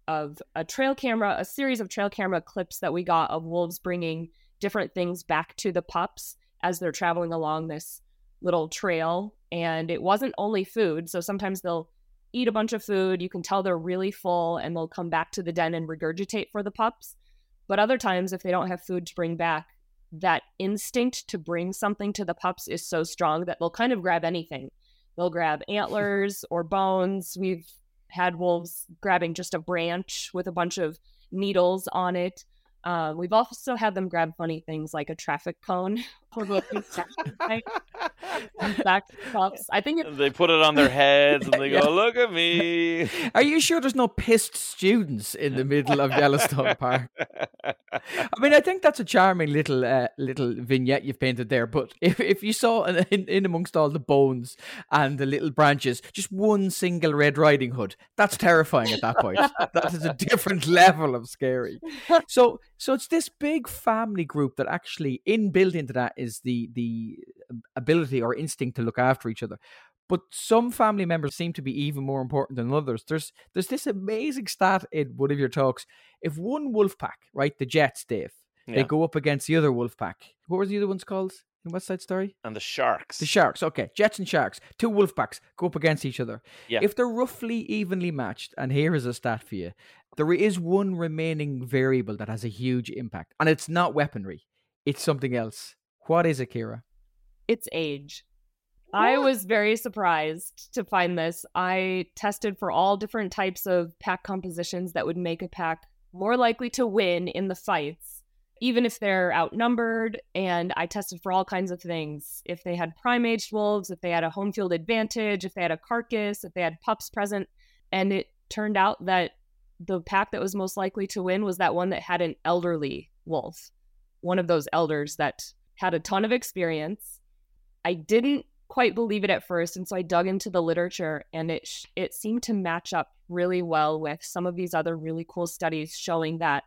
of a trail camera, a series of trail camera clips that we got of wolves bringing different things back to the pups as they're traveling along this little trail. And it wasn't only food. So sometimes they'll eat a bunch of food. You can tell they're really full and they'll come back to the den and regurgitate for the pups. But other times, if they don't have food to bring back, that instinct to bring something to the pups is so strong that they'll kind of grab anything. They'll grab antlers or bones. We've had wolves grabbing just a branch with a bunch of needles on it. Um, we've also had them grab funny things like a traffic cone. Back to the pups. I think it, They put it on their heads and they Yeah. go, "Look at me." Are you sure there's no pissed students in the middle of Yellowstone Park? I mean, I think that's a charming little uh, little vignette you've painted there. But if if you saw in, in, in amongst all the bones and the little branches, just one single Red Riding Hood, that's terrifying at that point. that is a different level of scary. So so it's this big family group that actually in inbuilt into that is the the uh, ability or instinct to look after each other but some family members seem to be even more important than others. There's there's this amazing stat in one of your talks. If one wolf pack, right, the Jets, Dave, they go up against the other wolf pack. What were the other ones called in West Side Story? and the sharks. The Sharks. Okay, Jets and Sharks, two wolf packs go up against each other. Yeah. If they're roughly evenly matched, and here is a stat for you, there is one remaining variable that has a huge impact, and it's not weaponry. It's something else. What is Akira? It's age. I was very surprised to find this. I tested for all different types of pack compositions that would make a pack more likely to win in the fights, even if they're outnumbered. And I tested for all kinds of things. If they had prime aged wolves, if they had a home field advantage, if they had a carcass, if they had pups present. And it turned out that the pack that was most likely to win was that one that had an elderly wolf, one of those elders that had a ton of experience. I didn't quite believe it at first, and so I dug into the literature, and it it seemed to match up really well with some of these other really cool studies showing that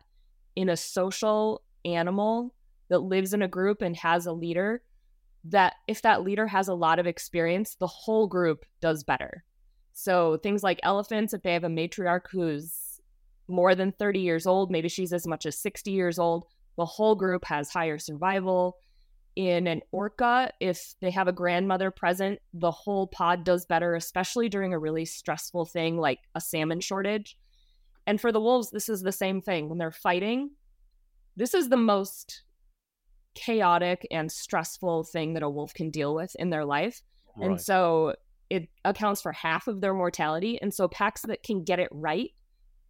in a social animal that lives in a group and has a leader, that if that leader has a lot of experience, the whole group does better. So things like elephants, if they have a matriarch who's more than 30 years old, maybe she's as much as 60 years old, the whole group has higher survival. In an orca, if they have a grandmother present, the whole pod does better, especially during a really stressful thing like a salmon shortage. And for the wolves, this is the same thing. When they're fighting, this is the most chaotic and stressful thing that a wolf can deal with in their life. Right. And so it accounts for half of their mortality. And so packs that can get it right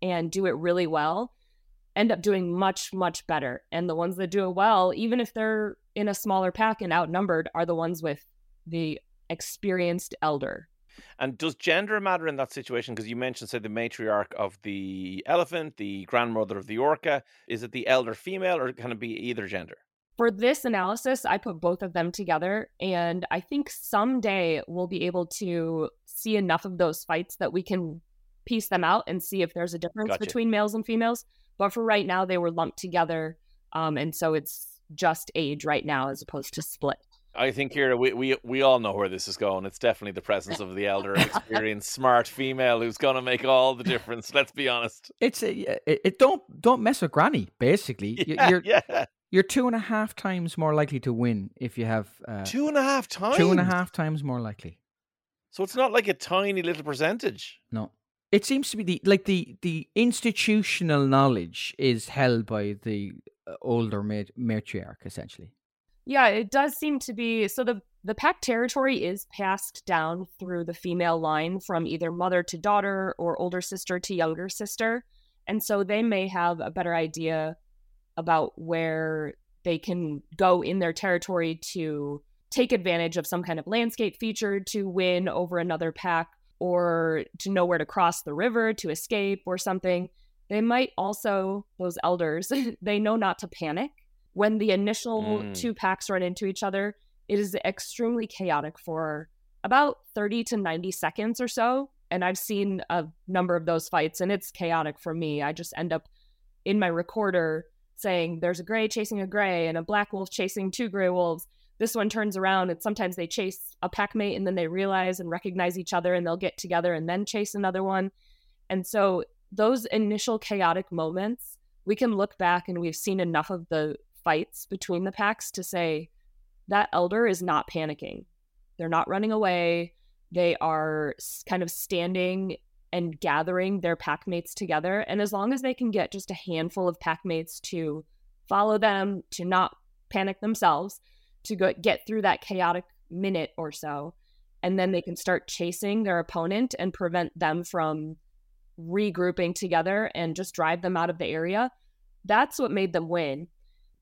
and do it really well end up doing much, much better. And the ones that do it well, even if they're in a smaller pack and outnumbered, are the ones with the experienced elder. And does gender matter in that situation? Because you mentioned, say, the matriarch of the elephant, the grandmother of the orca. Is it the elder female, or can it be either gender? For this analysis, I put both of them together, and I think someday we'll be able to see enough of those fights that we can piece them out and see if there's a difference gotcha. between males and females. But for right now, they were lumped together, um, and so it's just age right now as opposed to split. I think here we, we we all know where this is going. It's definitely the presence of the elder, experienced, smart female who's going to make all the difference. Let's be honest. It's a it, it don't don't mess with Granny. Basically, yeah, you're yeah. you're two and a half times more likely to win if you have uh, two and a half times. Two and a half times more likely. So it's not like a tiny little percentage. No, it seems to be the like the the institutional knowledge is held by the older matriarch essentially. Yeah, it does seem to be so the the pack territory is passed down through the female line from either mother to daughter or older sister to younger sister. And so they may have a better idea about where they can go in their territory to take advantage of some kind of landscape feature to win over another pack or to know where to cross the river to escape or something. They might also, those elders, they know not to panic when the initial mm. two packs run into each other, it is extremely chaotic for about 30 to 90 seconds or so. And I've seen a number of those fights, and it's chaotic for me. I just end up in my recorder saying there's a gray chasing a gray and a black wolf chasing two gray wolves. This one turns around, and sometimes they chase a pack mate and then they realize and recognize each other and they'll get together and then chase another one. And so, those initial chaotic moments, we can look back and we've seen enough of the fights between the packs to say that elder is not panicking. They're not running away. They are kind of standing and gathering their pack mates together. And as long as they can get just a handful of pack mates to follow them, to not panic themselves, to go, get through that chaotic minute or so, and then they can start chasing their opponent and prevent them from regrouping together and just drive them out of the area. That's what made them win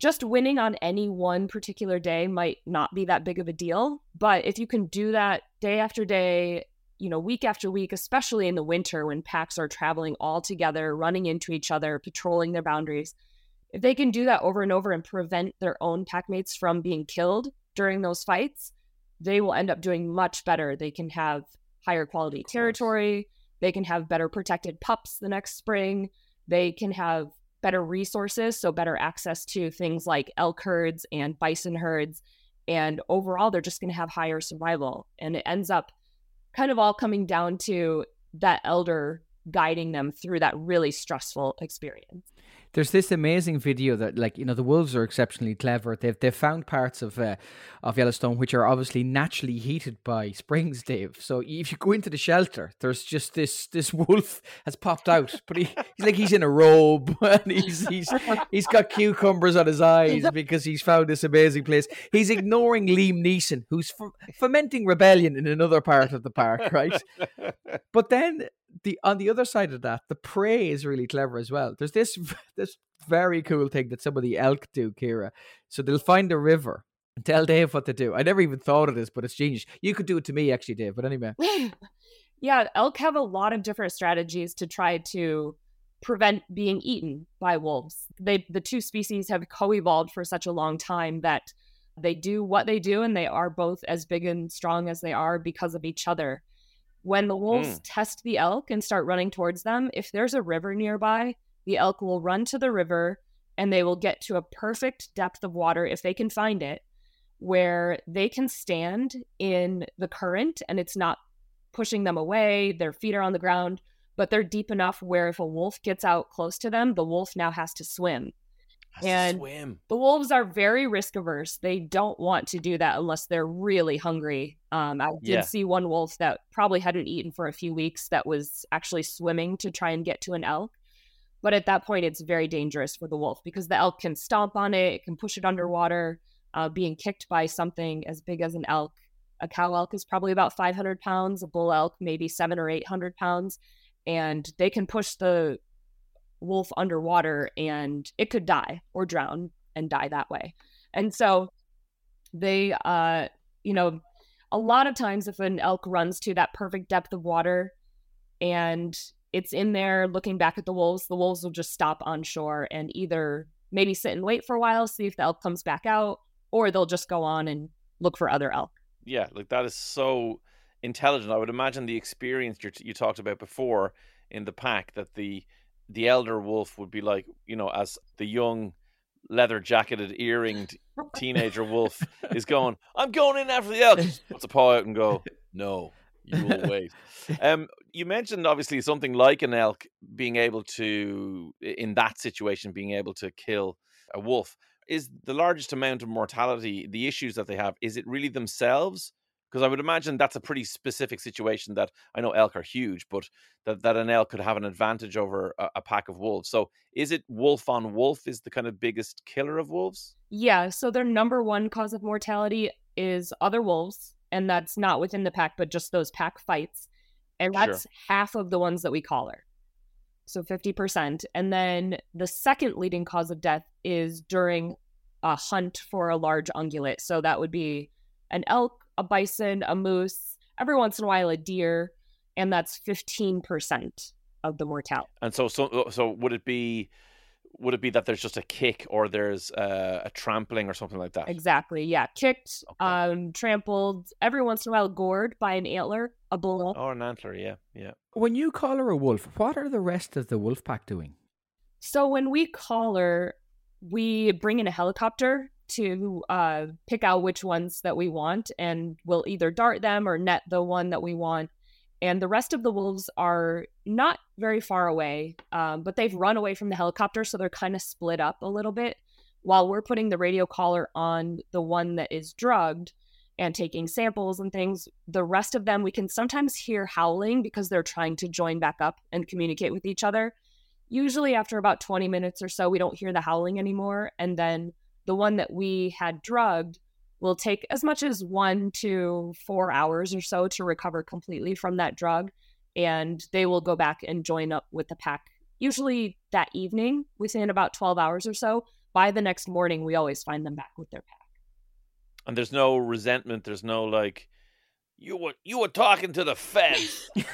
just winning on any one particular day might not be that big of a deal. But if you can do that day after day, you know, week after week, especially in the winter when packs are traveling all together, running into each other, patrolling their boundaries, if they can do that over and over and prevent their own packmates from being killed during those fights, they will end up doing much better. They can have higher quality territory. They can have better protected pups the next spring. They can have better resources, so better access to things like elk herds and bison herds. And overall, they're just going to have higher survival. And it ends up kind of all coming down to that elder guiding them through that really stressful experience there's this amazing video that like you know the wolves are exceptionally clever. They've they've found parts of uh, of yellowstone which are obviously naturally heated by springs dave. So if you go into the shelter there's just this this wolf has popped out but he, he's like he's in a robe and he's he's he's got cucumbers on his eyes because he's found this amazing place. He's ignoring liam neeson who's f- fomenting rebellion in another part of the park right? But then the on the other side of that, the prey is really clever as well. There's this this very cool thing that some of the elk do, Kira. So they'll find a river and tell Dave what to do. I never even thought of this, but it's genius. You could do it to me, actually, Dave. But anyway, yeah, elk have a lot of different strategies to try to prevent being eaten by wolves. They the two species have co-evolved for such a long time that they do what they do and they are both as big and strong as they are because of each other. When the wolves Mm. test the elk and start running towards them, if there's a river nearby, the elk will run to the river and they will get to a perfect depth of water if they can find it where they can stand in the current and it's not pushing them away. Their feet are on the ground, but they're deep enough where if a wolf gets out close to them, the wolf now has to swim. And- swim. The wolves are very risk averse. They don't want to do that unless they're really hungry. Um, I did Yeah. see one wolf that probably hadn't eaten for a few weeks that was actually swimming to try and get to an elk. But at that point, it's very dangerous for the wolf because the elk can stomp on it, it can push it underwater. Uh, being kicked by something as big as an elk, a cow elk is probably about 500 pounds, a bull elk maybe seven or 800 pounds. And they can push the wolf underwater and it could die or drown and die that way. And so they uh you know a lot of times if an elk runs to that perfect depth of water and it's in there looking back at the wolves, the wolves will just stop on shore and either maybe sit and wait for a while, see if the elk comes back out, or they'll just go on and look for other elk. Yeah, like that is so intelligent. I would imagine the experience you you talked about before in the pack that the the elder wolf would be like, you know, as the young leather jacketed earringed teenager wolf is going, I'm going in after the elk. Just puts a paw out and go, No, you will wait. Um, you mentioned obviously something like an elk being able to, in that situation, being able to kill a wolf. Is the largest amount of mortality the issues that they have? Is it really themselves? Because I would imagine that's a pretty specific situation. That I know elk are huge, but that, that an elk could have an advantage over a, a pack of wolves. So is it wolf on wolf? Is the kind of biggest killer of wolves? Yeah, so their number one cause of mortality is other wolves, and that's not within the pack, but just those pack fights. And Sure. that's half of the ones that we collar. So 50%. And then the second leading cause of death is during a hunt for a large ungulate. So that would be an elk, a bison, a moose, every once in a while a deer, and that's 15% of the mortality. And so, so, so would it be? Would it be that there's just a kick, or there's uh, a trampling, or something like that? Exactly. Yeah. Kicked, Okay. um, trampled, every once in a while gored by an antler, a bull. Or an antler, yeah, yeah. When you collar a wolf, what are the rest of the wolf pack doing? So when we collar, we bring in a helicopter to uh, pick out which ones that we want, and we'll either dart them or net the one that we want. And the rest of the wolves are not very far away, um, but they've run away from the helicopter, so they're kind of split up a little bit. While we're putting the radio collar on the one that is drugged and taking samples and things, the rest of them we can sometimes hear howling because they're trying to join back up and communicate with each other usually after about 20 minutes or so we don't hear the howling anymore and then the one that we had drugged will take as much as one to four hours or so to recover completely from that drug and they will go back and join up with the pack usually that evening within about 12 hours or so by the next morning we always find them back with their pack And there's no resentment. There's no like, you were you were talking to the feds.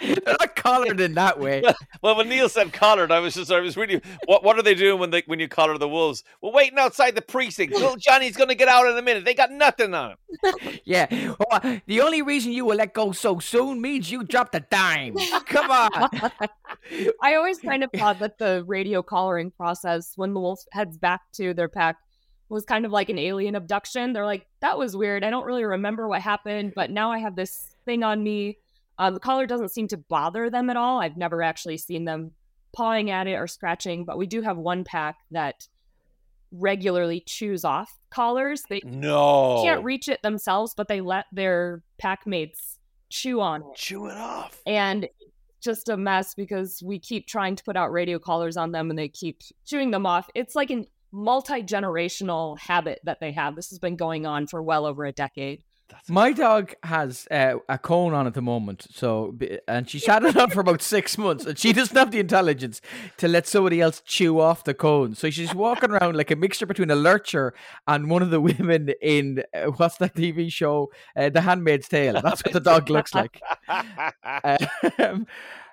They're not collared in that way. well, when Neil said collared, I was just I was really what what are they doing when they when you collar the wolves? We're waiting outside the precinct. Little Johnny's gonna get out in a minute. They got nothing on him. Yeah. Oh, the only reason you will let go so soon means you dropped a dime. Come on. I always kind of thought that the radio collaring process when the wolf heads back to their pack was kind of like an alien abduction. They're like, that was weird. I don't really remember what happened, but now I have this thing on me. Uh, the collar doesn't seem to bother them at all. I've never actually seen them pawing at it or scratching, but we do have one pack that regularly chews off collars. They No, can't reach it themselves, but they let their pack mates chew on it chew it off. and just a mess because we keep trying to put out radio collars on them and they keep chewing them off. It's like a multi generational habit that they have. This has been going on for well over a decade. My dog has uh, a cone on at the moment, so and she's had it on for about six months, and she doesn't have the intelligence to let somebody else chew off the cone. So she's walking around like a mixture between a lurcher and one of the women in uh, what's that TV show, uh, The Handmaid's Tale. That's what the dog looks like. um,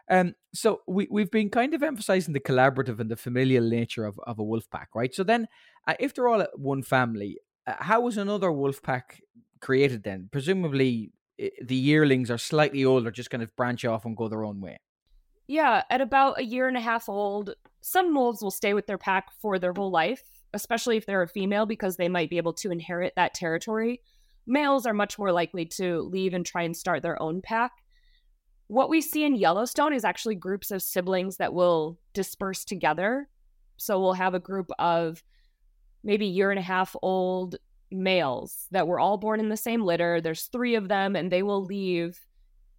um, so we we've been kind of emphasizing the collaborative and the familial nature of, of a wolf pack, right? So then, uh, if they're all one family, uh, how was another wolf pack created then? Presumably, the yearlings are slightly older, just kind of branch off and go their own way. Yeah, at about a year and a half old, some wolves will stay with their pack for their whole life, especially if they're a female, because they might be able to inherit that territory. Males are much more likely to leave and try and start their own pack. What we see in Yellowstone is actually groups of siblings that will disperse together. So we'll have a group of maybe year and a half old males that were all born in the same litter. There's three of them, and they will leave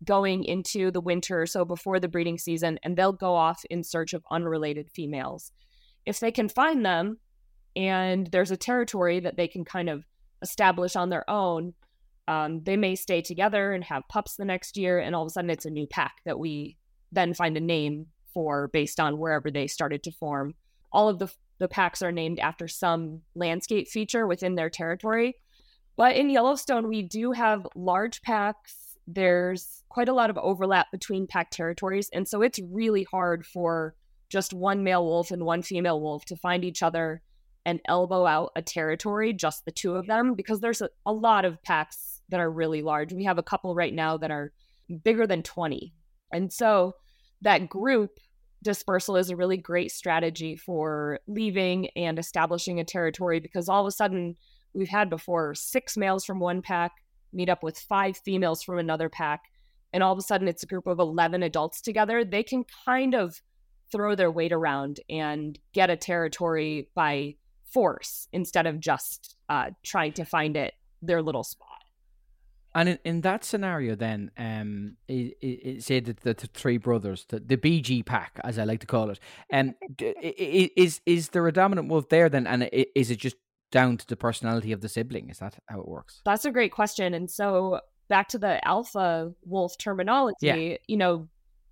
going into the winter, so before the breeding season, and they'll go off in search of unrelated females. If they can find them and there's a territory that they can kind of establish on their own, um, they may stay together and have pups the next year, and all of a sudden it's a new pack that we then find a name for based on wherever they started to form. All of the the packs are named after some landscape feature within their territory. But in Yellowstone, we do have large packs there's quite a lot of overlap between pack territories. And so it's really hard for just one male wolf and one female wolf to find each other and elbow out a territory, just the two of them, because there's a, a lot of packs that are really large. We have a couple right now that are bigger than 20. And so that group dispersal is a really great strategy for leaving and establishing a territory because all of a sudden we've had before six males from one pack meet up with five females from another pack, and all of a sudden it's a group of 11 adults together, they can kind of throw their weight around and get a territory by force instead of just uh, trying to find it their little spot. And in, in that scenario, then, um, it, it, say that the, the, three brothers, the, the BG pack, as I like to call it, um, is is there a dominant wolf there then, and is it just down to the personality of the sibling? Is that how it works? That's a great question. And so back to the alpha wolf terminology, yeah. you know,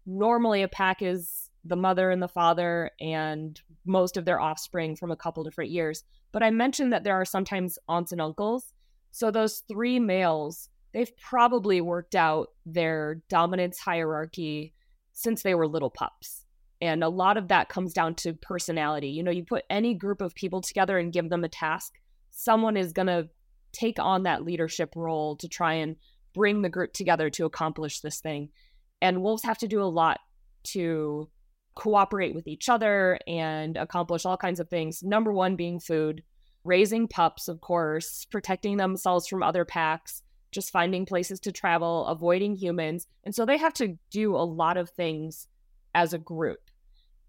normally a pack is the mother and the father and most of their offspring from a couple different years. But I mentioned that there are sometimes aunts and uncles. So those three males, they've probably worked out their dominance hierarchy since they were little pups. And a lot of that comes down to personality. You know, you put any group of people together and give them a task, someone is going to take on that leadership role to try and bring the group together to accomplish this thing. And wolves have to do a lot to cooperate with each other and accomplish all kinds of things. Number one being food, raising pups, of course, protecting themselves from other packs, just finding places to travel, avoiding humans. And so they have to do a lot of things as a group.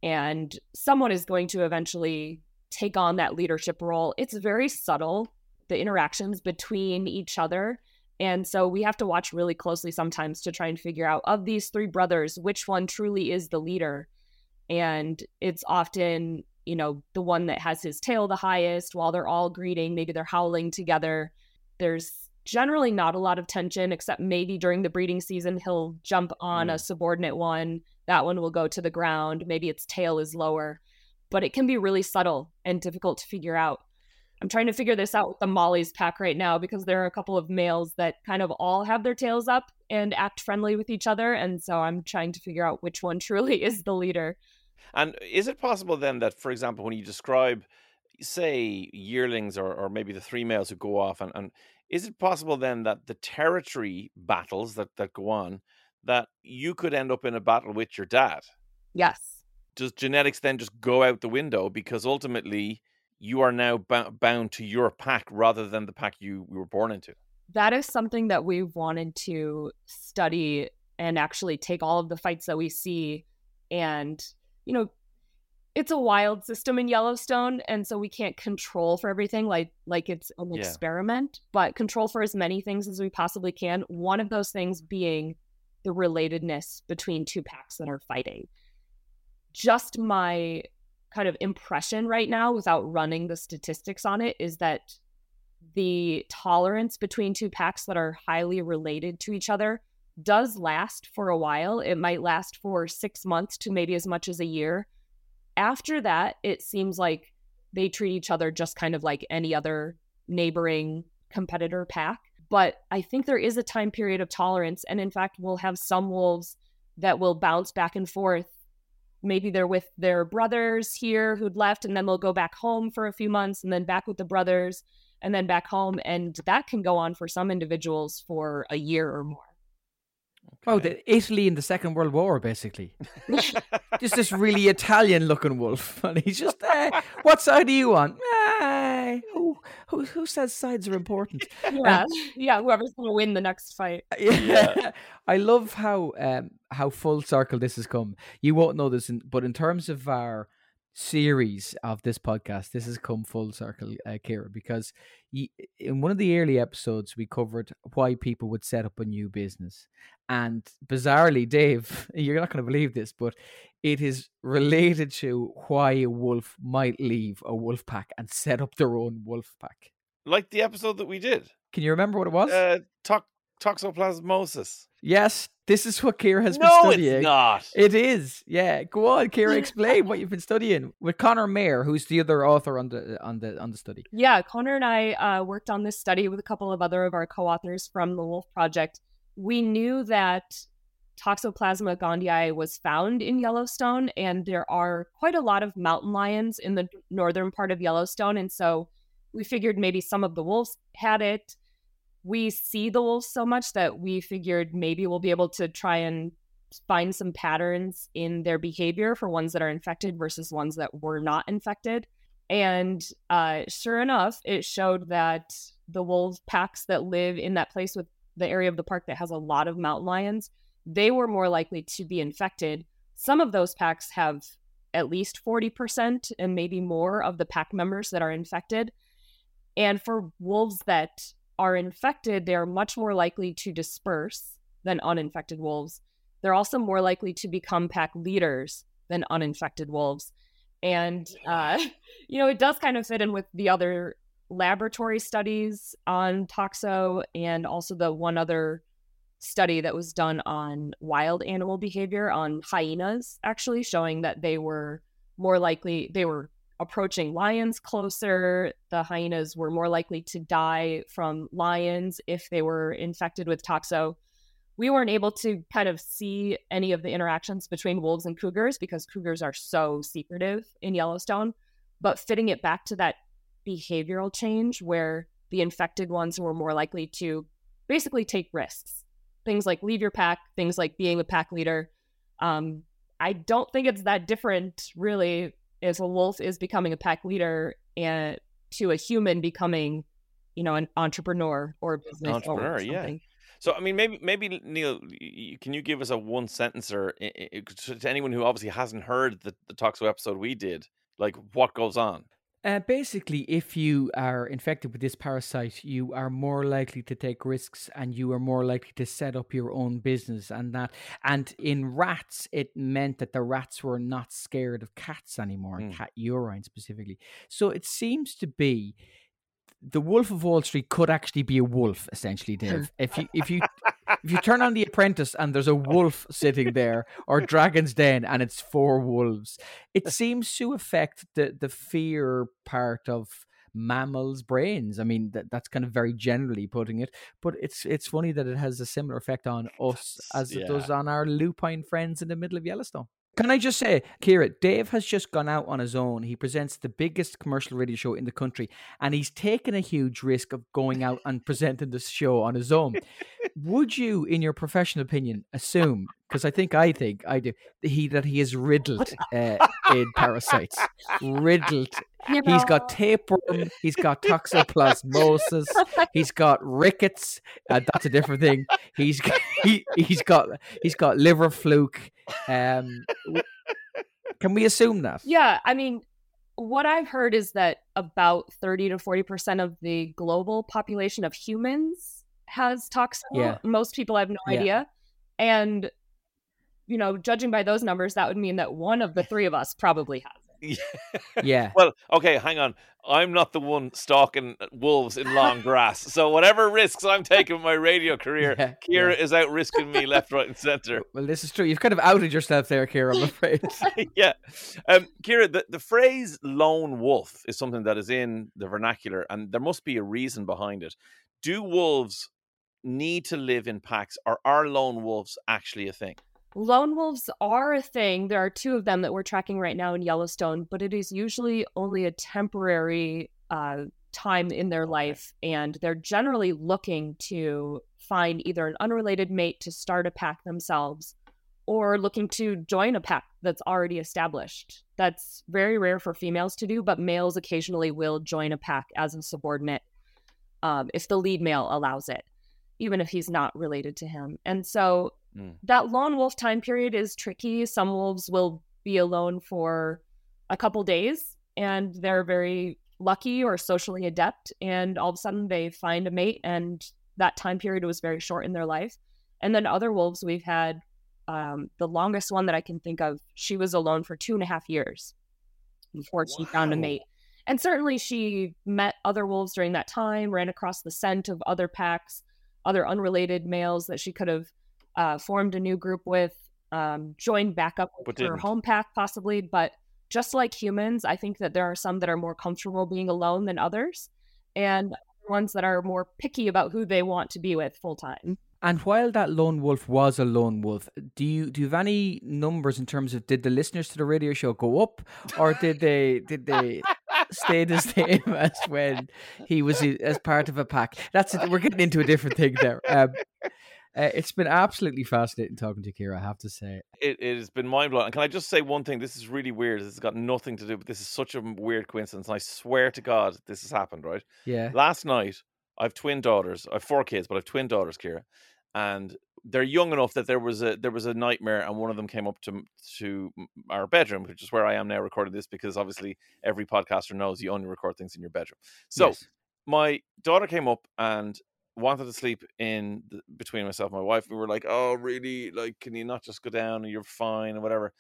And someone is going to eventually take on that leadership role. It's very subtle, the interactions between each other. And so we have to watch really closely sometimes to try and figure out of these three brothers, which one truly is the leader. And it's often, you know, the one that has his tail the highest while they're all greeting. Maybe they're howling together. There's generally not a lot of tension, except maybe during the breeding season, he'll jump on mm. a subordinate one that one will go to the ground. Maybe its tail is lower, but it can be really subtle and difficult to figure out. I'm trying to figure this out with the Mollie's pack right now because there are a couple of males that kind of all have their tails up and act friendly with each other. And so I'm trying to figure out which one truly is the leader. And is it possible then that, for example, when you describe, say, yearlings or, or maybe the three males who go off, and, and is it possible then that the territory battles that, that go on that you could end up in a battle with your dad. Yes. Does genetics then just go out the window because ultimately you are now b- bound to your pack rather than the pack you, you were born into? That is something that we've wanted to study and actually take all of the fights that we see and, you know, it's a wild system in Yellowstone, and so we can't control for everything like like it's an yeah. experiment, but control for as many things as we possibly can. One of those things being the relatedness between two packs that are fighting. Just my kind of impression right now, without running the statistics on it, is that the tolerance between two packs that are highly related to each other does last for a while. It might last for six months to maybe as much as a year. After that, it seems like they treat each other just kind of like any other neighboring competitor pack. But I think there is a time period of tolerance. And in fact, we'll have some wolves that will bounce back and forth. Maybe they're with their brothers here who'd left, and then they'll go back home for a few months and then back with the brothers and then back home. And that can go on for some individuals for a year or more. Oh, the Italy in the Second World War, basically. just this really Italian-looking wolf, and he's just, uh, "What side are you on?" Uh, who, who, who says sides are important? Yeah, yeah. Whoever's going to win the next fight. Yeah. I love how um, how full circle this has come. You won't know this, in, but in terms of our series of this podcast, this has come full circle, uh, Kira, because in one of the early episodes we covered why people would set up a new business, and bizarrely, Dave, you're not going to believe this, but it is related to why a wolf might leave a wolf pack and set up their own wolf pack. Like the episode that we did. Can you remember what it was? Uh, to- toxoplasmosis. Yes, this is what Kira has no, been studying. No, it's not. It is. Yeah, go on, Kira. Explain what you've been studying with Connor Meyer, who's the other author on the on the on the study. Yeah, Connor and I uh, worked on this study with a couple of other of our co-authors from the Wolf Project. We knew that Toxoplasma gondii was found in Yellowstone, and there are quite a lot of mountain lions in the northern part of Yellowstone, and so we figured maybe some of the wolves had it. We see the wolves so much that we figured maybe we'll be able to try and find some patterns in their behavior for ones that are infected versus ones that were not infected. And uh, sure enough, it showed that the wolf packs that live in that place with the area of the park that has a lot of mountain lions, they were more likely to be infected. Some of those packs have at least 40% and maybe more of the pack members that are infected. And for wolves that are infected, they are much more likely to disperse than uninfected wolves. They're also more likely to become pack leaders than uninfected wolves. And, uh, you know, it does kind of fit in with the other laboratory studies on toxo and also the one other study that was done on wild animal behavior on hyenas, actually showing that they were more likely, they were approaching lions closer. The hyenas were more likely to die from lions if they were infected with toxo. We weren't able to kind of see any of the interactions between wolves and cougars because cougars are so secretive in Yellowstone. But fitting it back to that behavioral change where the infected ones were more likely to basically take risks. Things like leave your pack, things like being a pack leader. Um, I don't think it's that different, really, if a wolf is becoming a pack leader and to a human becoming, you know, an entrepreneur or a business Entrepreneur, or yeah. So, I mean, maybe, maybe Neil, can you give us a one sentencer i- to to anyone who obviously hasn't heard the, the Toxo episode we did? Like, what goes on? Uh, basically, if you are infected with this parasite, you are more likely to take risks and you are more likely to set up your own business. And that, and in rats, it meant that the rats were not scared of cats anymore, Mm. cat urine specifically. So it seems to be the Wolf of Wall Street could actually be a wolf, essentially, Dave. if you if you if you turn on The Apprentice and there's a wolf sitting there, or Dragon's Den and it's four wolves, it seems to affect the the fear part of mammals' brains. I mean, that, that's kind of very generally putting it, but it's it's funny that it has a similar effect on us as it does on our lupine friends in the middle of Yellowstone. Can I just say, Kira, Dave has just gone out on his own. He presents the biggest commercial radio show in the country, and he's taken a huge risk of going out and presenting this show on his own. Would you, in your professional opinion, assume? Because I think I think I do. that He that he is riddled uh, in parasites, riddled. You He's got tapeworm. He's got toxoplasmosis. He's got rickets. Uh, that's a different thing. He's he, he's got he's got liver fluke. Um, can we assume that? Yeah, I mean, what I've heard is that about 30 to 40% of the global population of humans has toxo. Yeah. Most people have no Yeah. idea. And, you know, judging by those numbers, that would mean that one of the three of us probably has Yeah. Well, okay, hang on. I'm not the one stalking wolves in long grass. So, whatever risks I'm taking with my radio career, Yeah, Kira yeah. is out risking me left, right, and center. Well, this is true. You've kind of outed yourself there, Kira. I'm afraid. yeah. Um, Kira, the, the phrase lone wolf is something that is in the vernacular, and there must be a reason behind it. Do wolves need to live in packs, or are lone wolves actually a thing? Lone wolves are a thing. There are two of them that we're tracking right now in Yellowstone, but it is usually only a temporary uh, time in their life and they're generally looking to find either an unrelated mate to start a pack themselves or looking to join a pack that's already established. That's very rare for females to do, but males occasionally will join a pack as a subordinate um, if the lead male allows it, even if he's not related to him. And so Mm. that lone wolf time period is tricky. Some wolves will be alone for a couple days and they're very lucky or socially adept and all of a sudden they find a mate and that time period was very short in their life and then other wolves we've had um, the longest one that i can think of she was alone for two and a half years before she found a mate and certainly she met other wolves during that time ran across the scent of other packs other unrelated males that she could have uh, formed a new group with um, joined back up with her home pack possibly but just like humans, I think that there are some that are more comfortable being alone than others, and ones that are more picky about who they want to be with full time. And while that lone wolf was a lone wolf, do you do you have any numbers in terms of did the listeners to the radio show go up, or did they did they stay the same as when he was as part of a pack? That's it. We're getting into a different thing there. Um, uh, it's been absolutely fascinating talking to you, Kira. I have to say. It, it has been mind blowing. And can I just say one thing? This is really weird. This has got nothing to do, but this is such a weird coincidence. And I swear to God, this has happened, right? Yeah. Last night, I have twin daughters. I have four kids, but I have twin daughters, Kira, and they're young enough that there was a there was a nightmare, and one of them came up to to our bedroom, which is where I am now recording this, because obviously every podcaster knows you only record things in your bedroom. So Yes. my daughter came up and wanted to sleep in the, between myself and my wife. We were like, "Oh, really? Like, can you not just go down and you're fine and whatever?"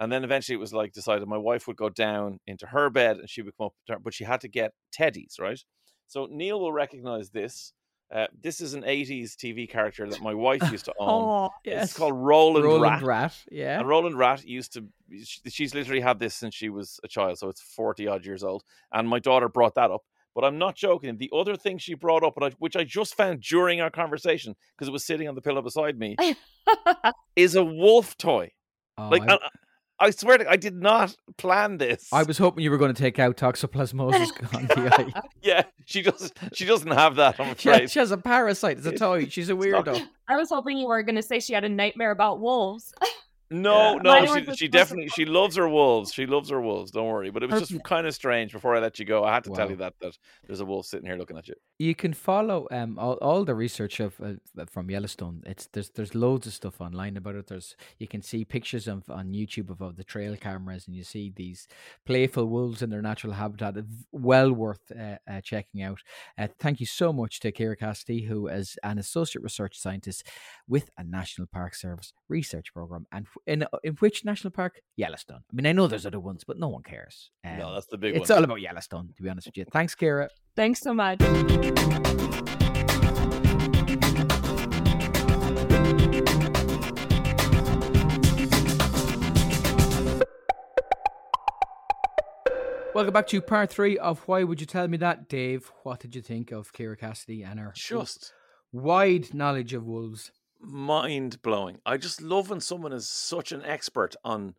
And then eventually it was like decided my wife would go down into her bed and she would come up, her, but she had to get teddies, right? So Neil will recognize this. Uh, this is an 80s TV character that my wife used to own. Oh, yes. It's called Roland, Roland Rat. Rat. Yeah. And Roland Rat used to, sh- she's literally had this since she was a child, so it's 40 odd years old. And my daughter brought that up. But I'm not joking. The other thing she brought up, which I just found during our conversation, because it was sitting on the pillow beside me, is a wolf toy. Oh, Like, I, I, I swear to I did not plan this. I was hoping you were going to take out toxoplasmosis on the eye. Yeah, she does. She doesn't have that. I'm She, afraid. she has a parasite. It's a toy. She's a weirdo. I was hoping you were going to say she had a nightmare about wolves. No, Yeah. no, Mine she, she definitely she loves her wolves. She loves her wolves. Don't worry. But it was Okay. just kind of strange. Before I let you go, I had to tell you that that there's a wolf sitting here looking at you. You can follow um all, all the research of uh, from Yellowstone. It's there's there's loads of stuff online about it. There's you can see pictures of on YouTube of, of the trail cameras, and you see these playful wolves in their natural habitat. It's Well worth uh, uh, checking out. Uh, thank you so much to Kira Cassidy, who is an associate research scientist with a National Park Service research program, and f- in in which national park? Yellowstone. I mean, I know there's other ones, but no one cares. no, Um, that's the big it's one. all about Yellowstone, to be honest with you. Thanks, Kira. Thanks so much. Welcome back to part three of Why Would You Tell Me That, Dave? What did you think of Kira Cassidy and her just wide knowledge of wolves? Mind blowing. I just love when someone is such an expert on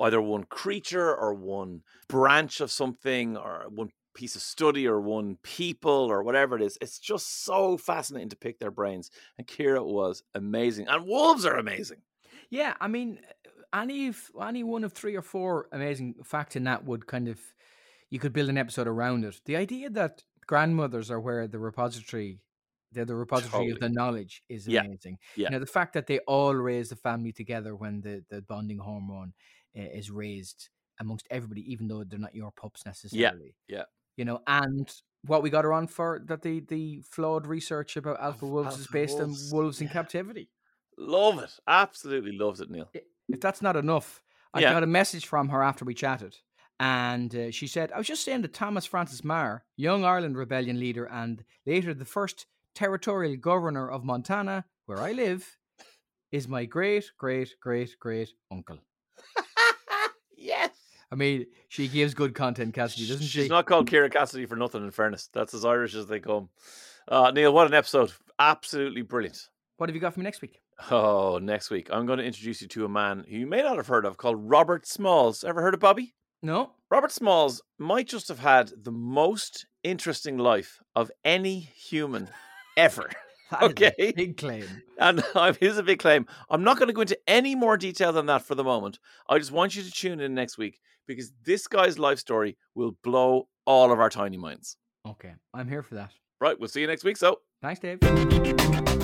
either one creature or one branch of something or one piece of study or one people or whatever it is. It's just so fascinating to pick their brains. And Kira was amazing. And wolves are amazing. Yeah, I mean, uh, any any one of three or four amazing facts in that would kind of you could build an episode around it. The idea that grandmothers are where the repository, they're the repository of the knowledge is Yeah, amazing. yeah. You know, the fact that they all raise the family together when the the bonding hormone uh, is raised amongst everybody, even though they're not your pups necessarily. yeah. Yeah. You know, and what we got her on for that the the flawed research about alpha wolves is based wolves, on wolves in captivity. Love it. Absolutely loves it, Neil. if that's not enough, I Yeah. got a message from her after we chatted. And uh, she said, I was just saying that Thomas Francis Meagher, young Ireland rebellion leader and later the first territorial governor of Montana, where I live, is my great, great, great, great uncle. yes. I mean, she gives good content, Cassidy, doesn't She's she? She's not called Kira Cassidy for nothing, in fairness. That's as Irish as they come. Uh, Neil, what an episode. Absolutely brilliant. What have you got for me next week? Oh, next week, I'm going to introduce you to a man who you may not have heard of called Robert Smalls. Ever heard of Bobby? No? Robert Smalls might just have had the most interesting life of any human ever. That is a Okay. big claim. And here's a big claim. I'm not going to go into any more detail than that for the moment. I just want you to tune in next week because this guy's life story will blow all of our tiny minds. Okay, I'm here for that. Right, we'll see you next week. So, Thanks, Dave.